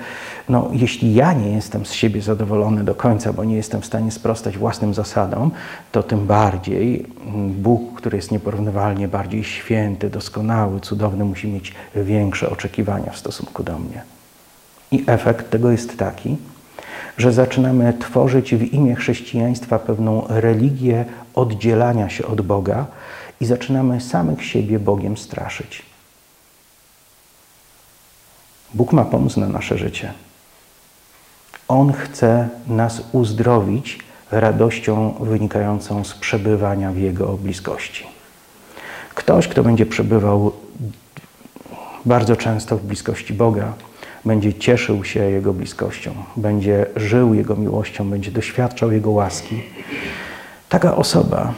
no, jeśli ja nie jestem z siebie zadowolony do końca, bo nie jestem w stanie sprostać własnym zasadom, to tym bardziej mm, Bóg, który jest nieporównywalnie bardziej święty, doskonały, cudowny, musi mieć większe oczekiwania w stosunku do mnie. I efekt tego jest taki, że zaczynamy tworzyć w imię chrześcijaństwa pewną religię oddzielania się od Boga i zaczynamy samych siebie Bogiem straszyć. Bóg ma pomysł na nasze życie. On chce nas uzdrowić radością wynikającą z przebywania w Jego bliskości. Ktoś, kto będzie przebywał bardzo często w bliskości Boga, będzie cieszył się Jego bliskością, będzie żył Jego miłością, będzie doświadczał Jego łaski. Taka osoba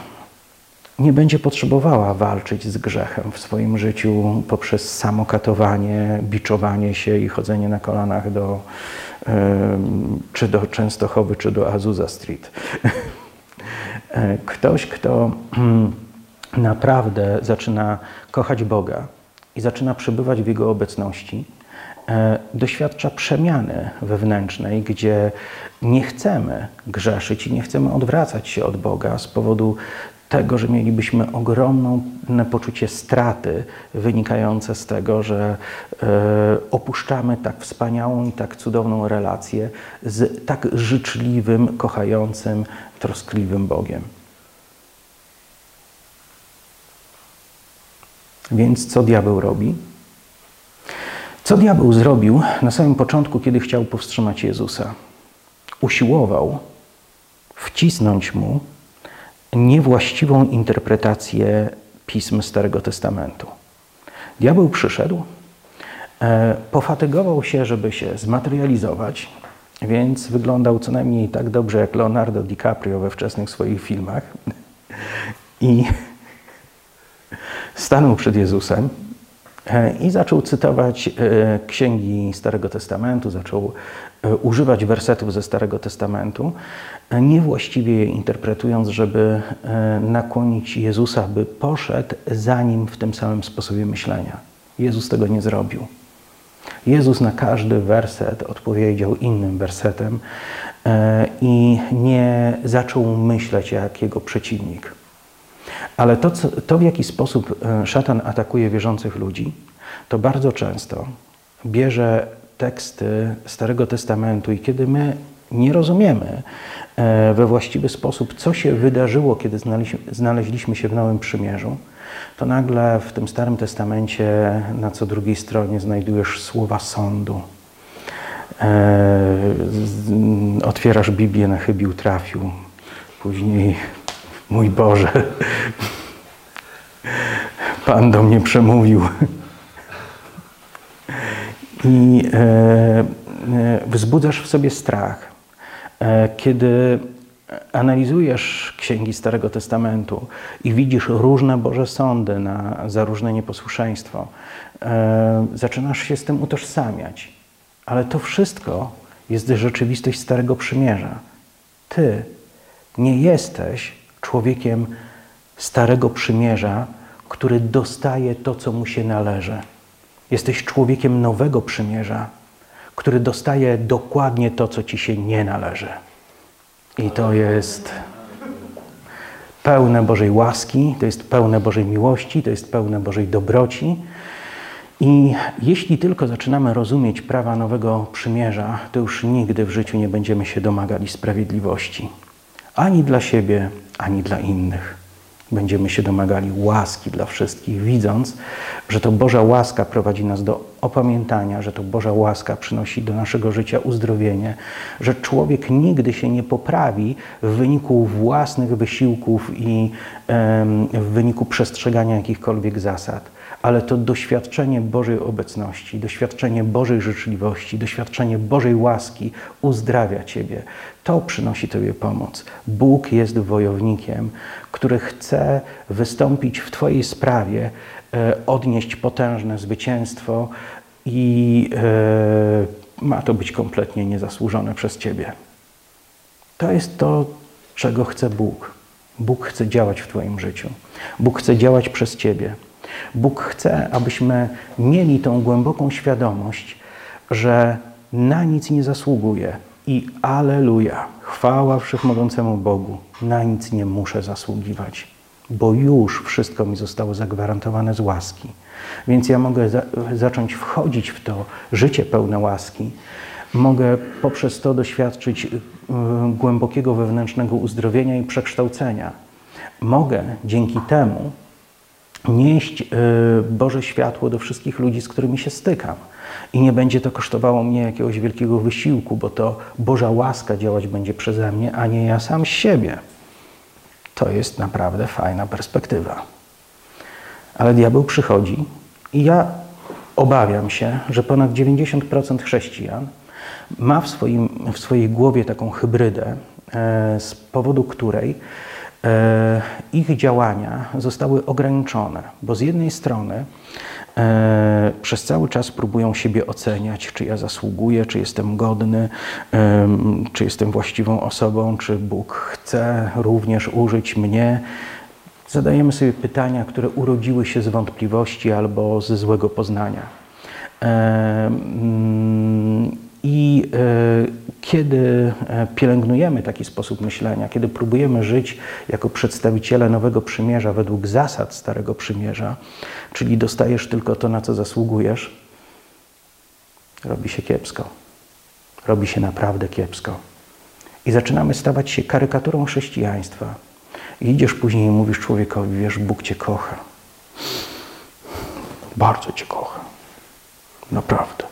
nie będzie potrzebowała walczyć z grzechem w swoim życiu poprzez samokatowanie, biczowanie się i chodzenie na kolanach do, czy do Częstochowy, czy do Azusa Street. Ktoś, kto mm, naprawdę zaczyna kochać Boga i zaczyna przebywać w Jego obecności, E, doświadcza przemiany wewnętrznej, gdzie nie chcemy grzeszyć i nie chcemy odwracać się od Boga z powodu tego, że mielibyśmy ogromne poczucie straty wynikające z tego, że e, opuszczamy tak wspaniałą i tak cudowną relację z tak życzliwym, kochającym, troskliwym Bogiem. Więc co diabeł robi? Co diabeł zrobił na samym początku, kiedy chciał powstrzymać Jezusa? Usiłował wcisnąć mu niewłaściwą interpretację pism Starego Testamentu. Diabeł przyszedł, e, pofatygował się, żeby się zmaterializować, więc wyglądał co najmniej tak dobrze jak Leonardo DiCaprio we wczesnych swoich filmach. I stanął przed Jezusem E, i zaczął cytować e, księgi Starego Testamentu, zaczął używać wersetów ze Starego Testamentu, niewłaściwie je interpretując, żeby nakłonić Jezusa, by poszedł za nim w tym samym sposobie myślenia. Jezus tego nie zrobił. Jezus na każdy werset odpowiedział innym wersetem i nie zaczął myśleć jak jego przeciwnik. Ale to, to, w jaki sposób e, szatan atakuje wierzących ludzi, to bardzo często bierze teksty Starego Testamentu i kiedy my nie rozumiemy e, we właściwy sposób, co się wydarzyło, kiedy znaleźliśmy się w Nowym Przymierzu, to nagle w tym Starym Testamencie na co drugiej stronie znajdujesz słowa sądu. E, otwierasz Biblię na chybił trafił. Później Mój Boże, Pan do mnie przemówił. I e, e, wzbudzasz w sobie strach. E, kiedy analizujesz księgi Starego Testamentu i widzisz różne Boże sądy na, za różne nieposłuszeństwo, e, zaczynasz się z tym utożsamiać. Ale to wszystko jest rzeczywistość Starego Przymierza. Ty nie jesteś człowiekiem Starego Przymierza, który dostaje to, co mu się należy. Jesteś człowiekiem Nowego Przymierza, który dostaje dokładnie to, co ci się nie należy. I to jest pełne Bożej łaski, to jest pełne Bożej miłości, to jest pełne Bożej dobroci. I jeśli tylko zaczynamy rozumieć prawa Nowego Przymierza, to już nigdy w życiu nie będziemy się domagali sprawiedliwości. Ani dla siebie, ani dla innych. Będziemy się domagali łaski dla wszystkich, widząc, że to Boża łaska prowadzi nas do opamiętania, że to Boża łaska przynosi do naszego życia uzdrowienie, że człowiek nigdy się nie poprawi w wyniku własnych wysiłków i w wyniku przestrzegania jakichkolwiek zasad ale to doświadczenie Bożej obecności, doświadczenie Bożej życzliwości, doświadczenie Bożej łaski uzdrawia Ciebie. To przynosi Tobie pomoc. Bóg jest wojownikiem, który chce wystąpić w Twojej sprawie, odnieść potężne zwycięstwo i e, ma to być kompletnie niezasłużone przez Ciebie. To jest to, czego chce Bóg. Bóg chce działać w Twoim życiu. Bóg chce działać przez Ciebie. Bóg chce, abyśmy mieli tą głęboką świadomość, że na nic nie zasługuje i aleluja, chwała wszechmogącemu Bogu, na nic nie muszę zasługiwać, bo już wszystko mi zostało zagwarantowane z łaski. Więc ja mogę za zacząć wchodzić w to życie pełne łaski, mogę poprzez to doświadczyć y, głębokiego wewnętrznego uzdrowienia i przekształcenia. Mogę dzięki temu nieść y, Boże światło do wszystkich ludzi, z którymi się stykam. I nie będzie to kosztowało mnie jakiegoś wielkiego wysiłku, bo to Boża łaska działać będzie przeze mnie, a nie ja sam z siebie. To jest naprawdę fajna perspektywa. Ale diabeł przychodzi i ja obawiam się, że ponad 90% chrześcijan ma w, swoim, w swojej głowie taką hybrydę, e, z powodu której e, ich działania zostały ograniczone, bo z jednej strony e, przez cały czas próbują siebie oceniać, czy ja zasługuję, czy jestem godny, czy jestem właściwą osobą, czy Bóg chce również użyć mnie. Zadajemy sobie pytania, które urodziły się z wątpliwości albo ze złego poznania. I e, kiedy e, pielęgnujemy taki sposób myślenia, kiedy próbujemy żyć jako przedstawiciele nowego przymierza według zasad Starego Przymierza, czyli dostajesz tylko to, na co zasługujesz, robi się kiepsko. Robi się naprawdę kiepsko. I zaczynamy stawać się karykaturą chrześcijaństwa. I idziesz później i mówisz człowiekowi, wiesz, Bóg cię kocha. Bardzo cię kocha. Naprawdę.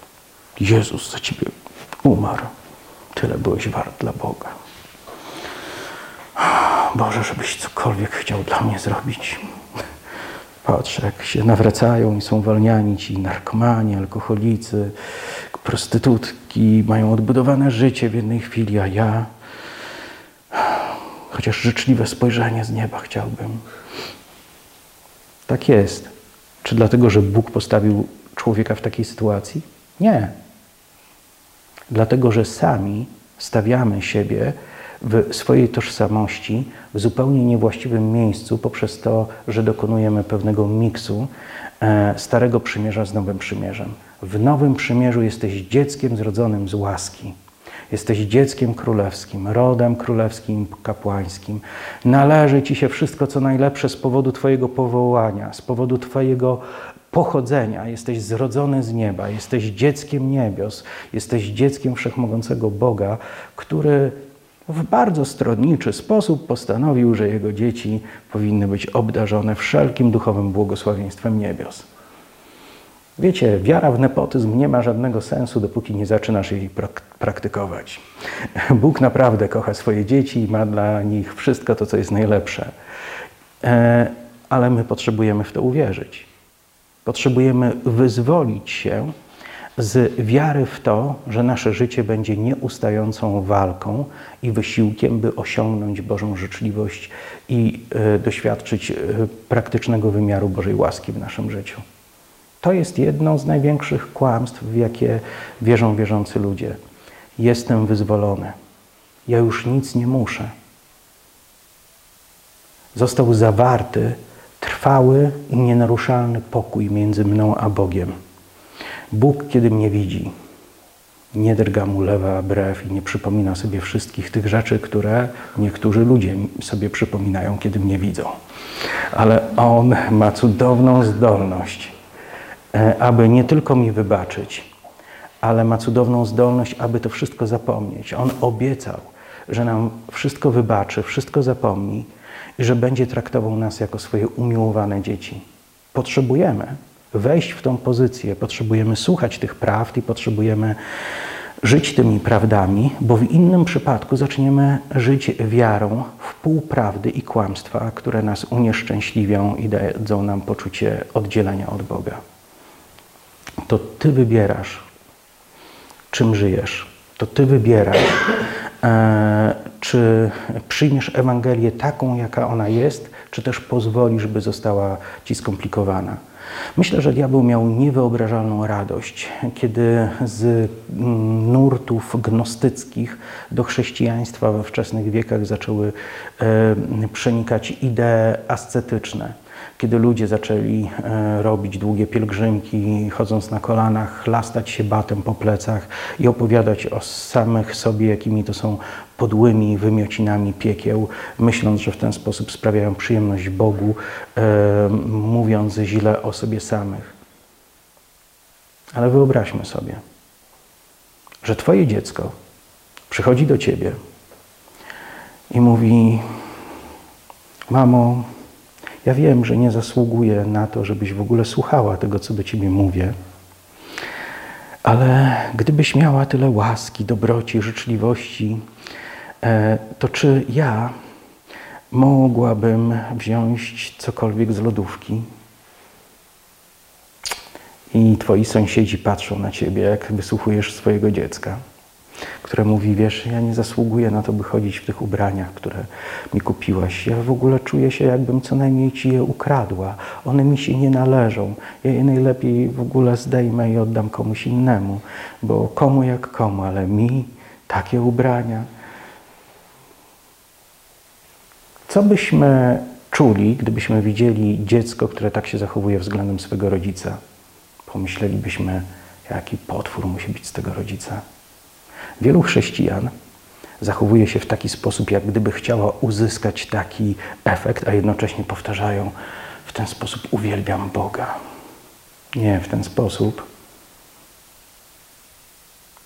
Jezus za ciebie umarł. Tyle byłeś wart dla Boga. Boże, żebyś cokolwiek chciał dla mnie zrobić. Patrz, jak się nawracają i są walniani ci narkomani, alkoholicy, prostytutki, mają odbudowane życie w jednej chwili, a ja chociaż życzliwe spojrzenie z nieba chciałbym. Tak jest. Czy dlatego, że Bóg postawił człowieka w takiej sytuacji? Nie. Dlatego, że sami stawiamy siebie w swojej tożsamości w zupełnie niewłaściwym miejscu poprzez to, że dokonujemy pewnego miksu e, Starego Przymierza z Nowym Przymierzem. W Nowym Przymierzu jesteś dzieckiem zrodzonym z łaski. Jesteś dzieckiem królewskim, rodem królewskim, kapłańskim. Należy Ci się wszystko, co najlepsze z powodu Twojego powołania, z powodu Twojego pochodzenia, jesteś zrodzony z nieba, jesteś dzieckiem niebios, jesteś dzieckiem wszechmogącego Boga, który w bardzo stronniczy sposób postanowił, że jego dzieci powinny być obdarzone wszelkim duchowym błogosławieństwem niebios. Wiecie, wiara w nepotyzm nie ma żadnego sensu, dopóki nie zaczynasz jej praktykować. Bóg naprawdę kocha swoje dzieci i ma dla nich wszystko to, co jest najlepsze. E, ale my potrzebujemy w to uwierzyć. Potrzebujemy wyzwolić się z wiary w to, że nasze życie będzie nieustającą walką i wysiłkiem, by osiągnąć Bożą życzliwość i y, doświadczyć y, praktycznego wymiaru Bożej łaski w naszym życiu. To jest jedno z największych kłamstw, w jakie wierzą wierzący ludzie. Jestem wyzwolony. Ja już nic nie muszę. Został zawarty trwały i nienaruszalny pokój między mną a Bogiem. Bóg, kiedy mnie widzi, nie drga mu lewa brew i nie przypomina sobie wszystkich tych rzeczy, które niektórzy ludzie sobie przypominają, kiedy mnie widzą. Ale On ma cudowną zdolność, e, aby nie tylko mi wybaczyć, ale ma cudowną zdolność, aby to wszystko zapomnieć. On obiecał, że nam wszystko wybaczy, wszystko zapomni że będzie traktował nas jako swoje umiłowane dzieci. Potrzebujemy wejść w tą pozycję, potrzebujemy słuchać tych prawd i potrzebujemy żyć tymi prawdami, bo w innym przypadku zaczniemy żyć wiarą w półprawdy i kłamstwa, które nas unieszczęśliwią i dadzą nam poczucie oddzielenia od Boga. To Ty wybierasz, czym żyjesz. To Ty wybierasz, e, czy przyjmiesz Ewangelię taką, jaka ona jest, czy też pozwolisz, by została ci skomplikowana. Myślę, że diabeł miał niewyobrażalną radość, kiedy z mm, nurtów gnostyckich do chrześcijaństwa we wczesnych wiekach zaczęły e, przenikać idee ascetyczne. kiedy ludzie zaczęli e, robić długie pielgrzymki, chodząc na kolanach, chlastać się batem po plecach i opowiadać o samych sobie, jakimi to są podłymi wymiocinami piekieł, myśląc, że w ten sposób sprawiają przyjemność Bogu, e, mówiąc źle o sobie samych. Ale wyobraźmy sobie, że Twoje dziecko przychodzi do Ciebie i mówi: Mamo, ja wiem, że nie zasługuję na to, żebyś w ogóle słuchała tego, co do ciebie mówię, ale gdybyś miała tyle łaski, dobroci, życzliwości, to czy ja mogłabym wziąć cokolwiek z lodówki? I twoi sąsiedzi patrzą na ciebie, jak wysłuchujesz swojego dziecka które mówi, wiesz, ja nie zasługuję na to, by chodzić w tych ubraniach, które mi kupiłaś. Ja w ogóle czuję się, jakbym co najmniej ci je ukradła. One mi się nie należą. Ja je najlepiej w ogóle zdejmę i oddam komuś innemu, bo komu jak komu, ale mi takie ubrania. Co byśmy czuli, gdybyśmy widzieli dziecko, które tak się zachowuje względem swego rodzica? Pomyślelibyśmy, jaki potwór musi być z tego rodzica. Wielu chrześcijan zachowuje się w taki sposób, jak gdyby chciała uzyskać taki efekt, a jednocześnie powtarzają: W ten sposób uwielbiam Boga. Nie, w ten sposób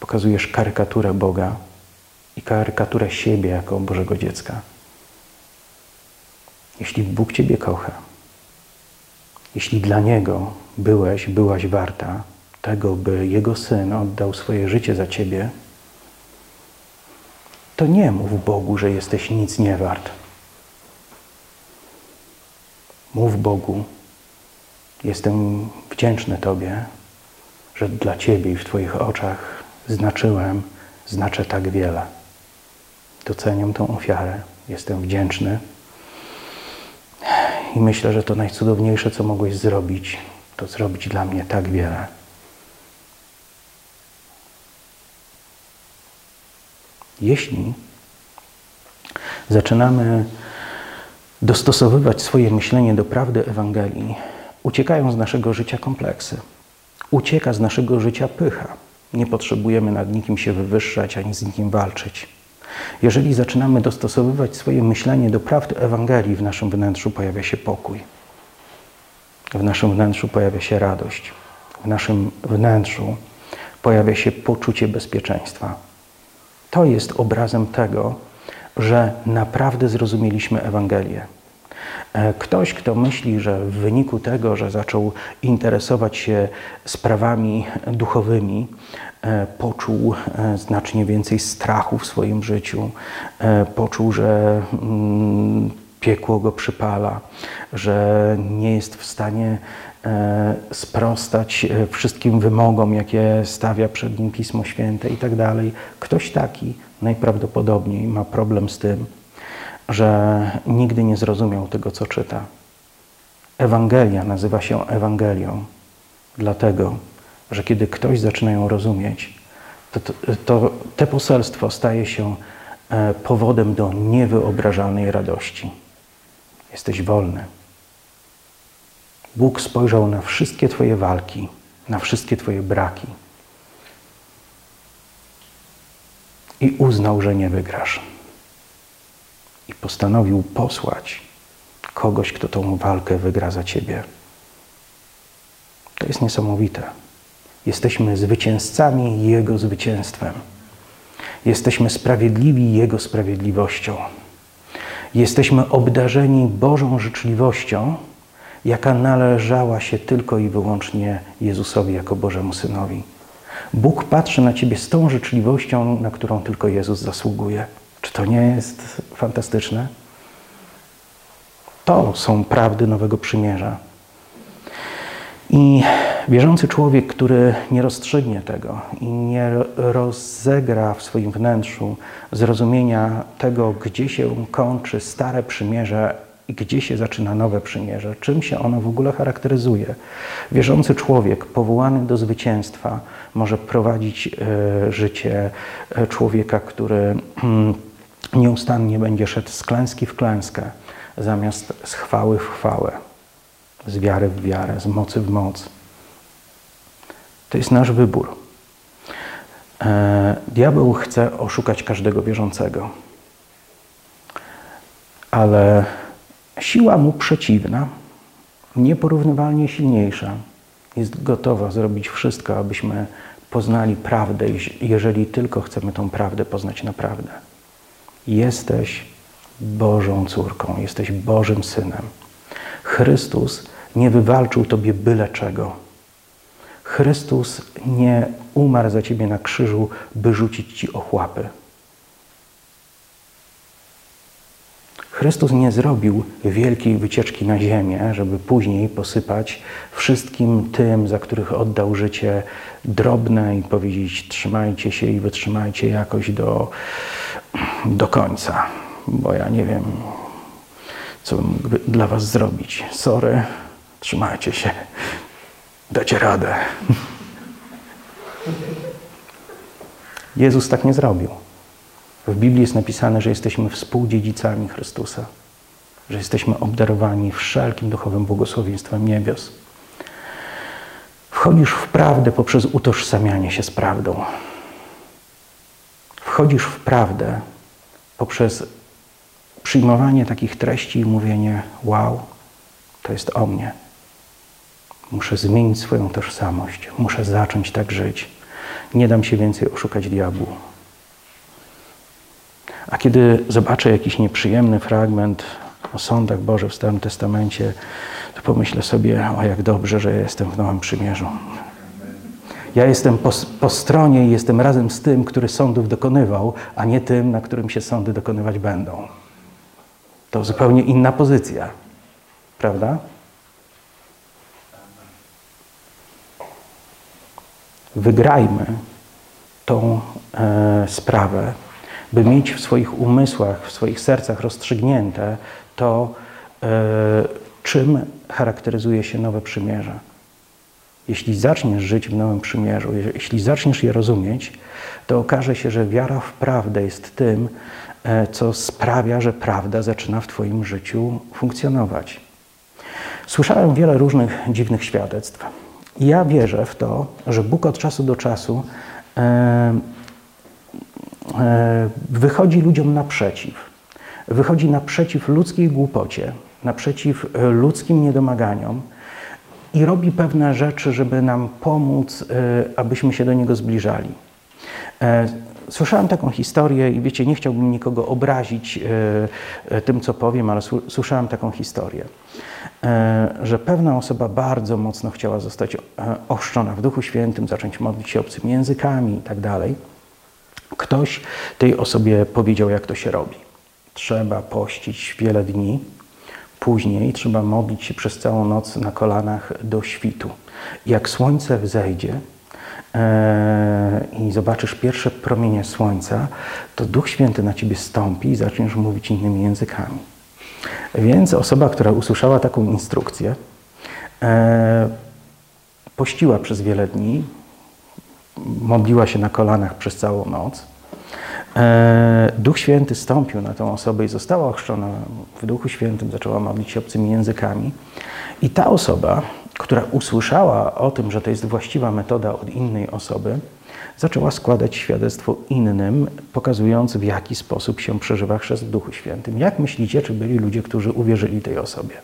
pokazujesz karykaturę Boga i karykaturę siebie jako Bożego dziecka. Jeśli Bóg Ciebie kocha, jeśli dla Niego byłeś, byłaś warta tego, by Jego Syn oddał swoje życie za Ciebie, to nie mów Bogu, że jesteś nic nie wart. Mów Bogu, jestem wdzięczny Tobie, że dla Ciebie i w Twoich oczach znaczyłem, znaczę tak wiele. Doceniam tą ofiarę, jestem wdzięczny i myślę, że to najcudowniejsze, co mogłeś zrobić, to zrobić dla mnie tak wiele. Jeśli zaczynamy dostosowywać swoje myślenie do prawdy Ewangelii, uciekają z naszego życia kompleksy. Ucieka z naszego życia pycha. Nie potrzebujemy nad nikim się wywyższać ani z nikim walczyć. Jeżeli zaczynamy dostosowywać swoje myślenie do prawdy Ewangelii, w naszym wnętrzu pojawia się pokój. W naszym wnętrzu pojawia się radość. W naszym wnętrzu pojawia się poczucie bezpieczeństwa. To jest obrazem tego, że naprawdę zrozumieliśmy Ewangelię. E, ktoś, kto myśli, że w wyniku tego, że zaczął interesować się sprawami duchowymi, e, poczuł e, znacznie więcej strachu w swoim życiu, poczuł, że mm, piekło go przypala, że nie jest w stanie sprostać wszystkim wymogom, jakie stawia przed nim Pismo Święte i tak dalej. Ktoś taki najprawdopodobniej ma problem z tym, że nigdy nie zrozumiał tego, co czyta. Ewangelia nazywa się Ewangelią, dlatego, że kiedy ktoś zaczyna ją rozumieć, to, to, to te poselstwo staje się e, powodem do niewyobrażalnej radości. Jesteś wolny. Bóg spojrzał na wszystkie Twoje walki, na wszystkie Twoje braki i uznał, że nie wygrasz. I postanowił posłać kogoś, kto tą walkę wygra za Ciebie. To jest niesamowite. Jesteśmy zwycięzcami Jego zwycięstwem. Jesteśmy sprawiedliwi Jego sprawiedliwością. Jesteśmy obdarzeni Bożą życzliwością jaka należała się tylko i wyłącznie Jezusowi jako Bożemu Synowi. Bóg patrzy na ciebie z tą życzliwością, na którą tylko Jezus zasługuje. Czy to nie jest fantastyczne? To są prawdy Nowego Przymierza. I wierzący człowiek, który nie rozstrzygnie tego i nie rozegra w swoim wnętrzu zrozumienia tego, gdzie się kończy stare przymierze, i gdzie się zaczyna nowe przymierze, czym się ono w ogóle charakteryzuje. Wierzący człowiek, powołany do zwycięstwa, może prowadzić e, życie e, człowieka, który mm, nieustannie będzie szedł z klęski w klęskę, zamiast z chwały w chwałę. z wiary w wiarę, z mocy w moc. To jest nasz wybór. E, diabeł chce oszukać każdego wierzącego, ale siła mu przeciwna, nieporównywalnie silniejsza, jest gotowa zrobić wszystko, abyśmy poznali prawdę, jeżeli tylko chcemy tą prawdę poznać naprawdę. Jesteś Bożą córką, jesteś Bożym synem. Chrystus nie wywalczył tobie byle czego. Chrystus nie umarł za ciebie na krzyżu, by rzucić ci ochłapy. Chrystus nie zrobił wielkiej wycieczki na ziemię, żeby później posypać wszystkim tym, za których oddał życie, drobne i powiedzieć: trzymajcie się i wytrzymajcie jakoś do, do końca, bo ja nie wiem, co mógłby dla Was zrobić. Sorry, trzymajcie się, dacie radę. Jezus tak nie zrobił. W Biblii jest napisane, że jesteśmy współdziedzicami Chrystusa, że jesteśmy obdarowani wszelkim duchowym błogosławieństwem niebios. Wchodzisz w prawdę poprzez utożsamianie się z prawdą. Wchodzisz w prawdę poprzez przyjmowanie takich treści i mówienie: Wow, to jest o mnie. Muszę zmienić swoją tożsamość, muszę zacząć tak żyć. Nie dam się więcej oszukać diabłu. A kiedy zobaczę jakiś nieprzyjemny fragment o sądach Boże w Starym Testamencie, to pomyślę sobie, o jak dobrze, że jestem w Nowym Przymierzu. Ja jestem po, po, stronie i jestem razem z tym, który sądów dokonywał, a nie tym, na którym się sądy dokonywać będą. To zupełnie inna pozycja. Prawda? Wygrajmy tą e, sprawę by mieć w swoich umysłach, w swoich sercach rozstrzygnięte to, e, czym charakteryzuje się nowe przymierze. Jeśli zaczniesz żyć w nowym przymierzu, jeśli zaczniesz je rozumieć, to okaże się, że wiara w prawdę jest tym, e, co sprawia, że prawda zaczyna w Twoim życiu funkcjonować. Słyszałem wiele różnych dziwnych świadectw. Ja wierzę w to, że Bóg od czasu do czasu e, E, wychodzi ludziom naprzeciw. Wychodzi naprzeciw ludzkiej głupocie, naprzeciw ludzkim niedomaganiom i robi pewne rzeczy, żeby nam pomóc, e, abyśmy się do niego zbliżali. Słyszałem taką historię i wiecie, nie chciałbym nikogo obrazić tym, co powiem, ale słyszałem taką historię, że pewna osoba bardzo mocno chciała zostać ochrzczona w Duchu Świętym, zacząć modlić się obcymi językami i tak dalej. Ktoś tej osobie powiedział, jak to się robi. Trzeba pościć wiele dni, później trzeba modlić się przez całą noc na kolanach do świtu. Jak słońce wzejdzie e, i zobaczysz pierwsze promienie słońca, to Duch Święty na ciebie stąpi i zaczniesz mówić innymi językami. Więc osoba, która usłyszała taką instrukcję, e, pościła przez wiele dni, modliła się na kolanach przez całą noc. E, Duch Święty stąpił na tą osobę i została ochrzczona w Duchu Świętym, zaczęła modlić się obcymi językami. I ta osoba, która usłyszała o tym, że to jest właściwa metoda od innej osoby, zaczęła składać świadectwo innym, pokazując w jaki sposób się przeżywa chrzest w Duchu Świętym. Jak myślicie, czy byli ludzie, którzy uwierzyli tej osobie?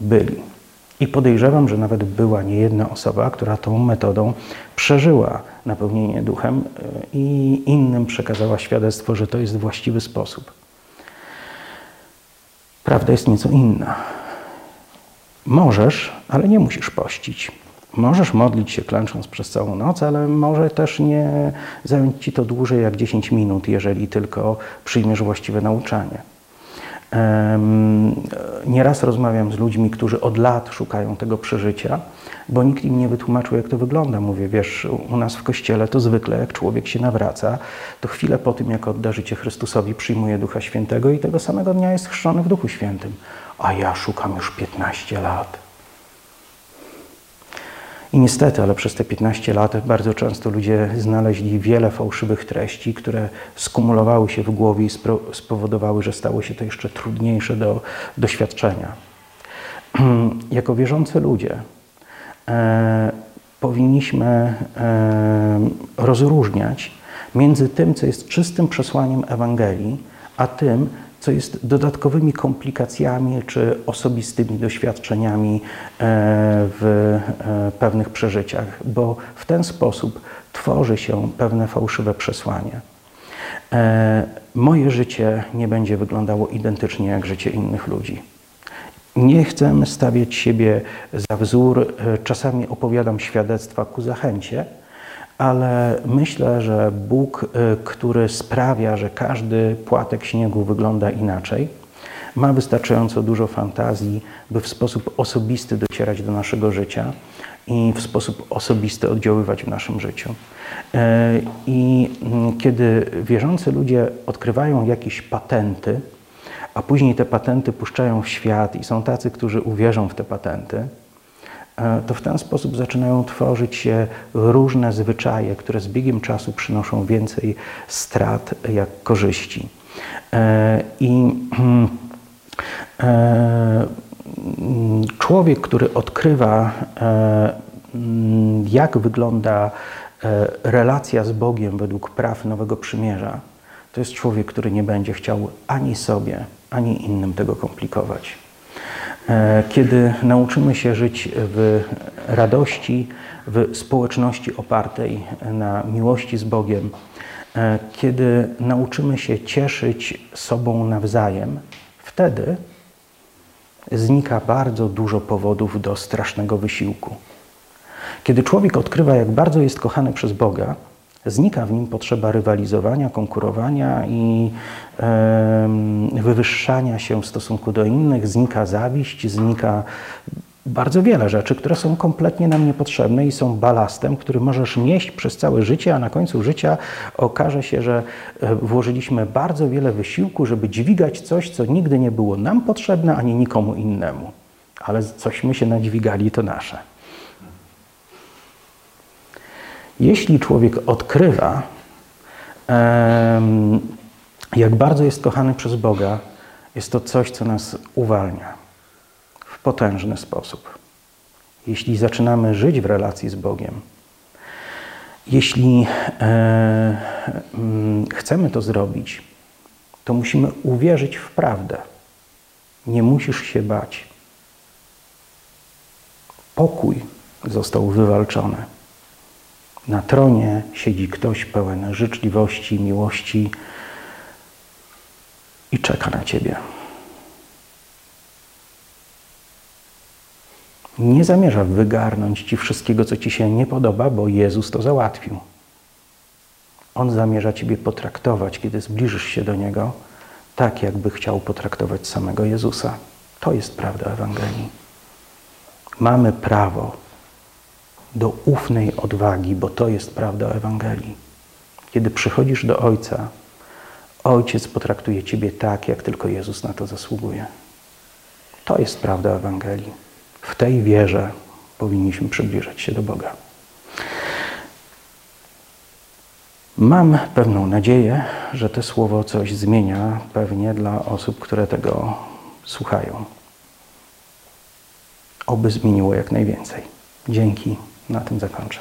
Byli. I podejrzewam, że nawet była niejedna osoba, która tą metodą przeżyła napełnienie duchem e, i innym przekazała świadectwo, że to jest właściwy sposób. Prawda jest nieco inna. Możesz, ale nie musisz pościć. Możesz modlić się klęcząc przez całą noc, ale może też nie zająć ci to dłużej jak 10 minut, jeżeli tylko przyjmiesz właściwe nauczanie. Nieraz rozmawiam z ludźmi, którzy od lat szukają tego przeżycia, bo nikt im nie wytłumaczył, jak to wygląda. Mówię, wiesz, u nas w kościele to zwykle, jak człowiek się nawraca, to chwilę po tym, jak odda życie Chrystusowi, przyjmuje Ducha Świętego i tego samego dnia jest chrzczony w Duchu Świętym. A ja szukam już 15 lat. I niestety, ale przez te 15 lat bardzo często ludzie znaleźli wiele fałszywych treści, które skumulowały się w głowie i spowodowały, że stało się to jeszcze trudniejsze do doświadczenia. jako wierzący ludzie e, powinniśmy e, rozróżniać między tym, co jest czystym przesłaniem Ewangelii, a tym, co jest dodatkowymi komplikacjami czy osobistymi doświadczeniami e, w e, pewnych przeżyciach, bo w ten sposób tworzy się pewne fałszywe przesłanie. E, moje życie nie będzie wyglądało identycznie jak życie innych ludzi. Nie chcę stawiać siebie za wzór, czasami opowiadam świadectwa ku zachęcie, ale myślę, że Bóg, y, który sprawia, że każdy płatek śniegu wygląda inaczej, ma wystarczająco dużo fantazji, by w sposób osobisty docierać do naszego życia i w sposób osobisty oddziaływać w naszym życiu. Y, I kiedy wierzący ludzie odkrywają jakieś patenty, a później te patenty puszczają w świat i są tacy, którzy uwierzą w te patenty, to w ten sposób zaczynają tworzyć się różne zwyczaje, które z biegiem czasu przynoszą więcej strat jak korzyści. E, I e, człowiek, który odkrywa, jak wygląda relacja z Bogiem według praw Nowego Przymierza, to jest człowiek, który nie będzie chciał ani sobie, ani innym tego komplikować. E, kiedy nauczymy się żyć w radości, w społeczności opartej na miłości z Bogiem, e, kiedy nauczymy się cieszyć sobą nawzajem, wtedy znika bardzo dużo powodów do strasznego wysiłku. Kiedy człowiek odkrywa, jak bardzo jest kochany przez Boga, Znika w nim potrzeba rywalizowania, konkurowania i wywyższania się w stosunku do innych, znika zawiść, znika bardzo wiele rzeczy, które są kompletnie nam niepotrzebne i są balastem, który możesz nieść przez całe życie, a na końcu życia okaże się, że e, włożyliśmy bardzo wiele wysiłku, żeby dźwigać coś, co nigdy nie było nam potrzebne, ani nikomu innemu. Ale cośmy się nadźwigali, to nasze. Jeśli człowiek odkrywa, jak bardzo jest kochany przez Boga, jest to coś, co nas uwalnia w potężny sposób. Jeśli zaczynamy żyć w relacji z Bogiem, jeśli e, mm, chcemy to zrobić, to musimy uwierzyć w prawdę. Nie musisz się bać. Pokój został wywalczony. Na tronie siedzi ktoś pełen życzliwości, miłości i czeka na ciebie. Nie zamierza wygarnąć ci wszystkiego, co ci się nie podoba, bo Jezus to załatwił. On zamierza ciebie potraktować, kiedy zbliżysz się do Niego, tak jakby chciał potraktować samego Jezusa. To jest prawda Ewangelii. Mamy prawo do ufnej odwagi, bo to jest prawda Ewangelii. Kiedy przychodzisz do Ojca, Ojciec potraktuje Ciebie tak, jak tylko Jezus na to zasługuje. To jest prawda Ewangelii. W tej wierze powinniśmy przybliżać się do Boga. Mam pewną nadzieję, że to słowo coś zmienia pewnie dla osób, które tego słuchają. Oby zmieniło jak najwięcej. Dzięki. Na tym zakończę.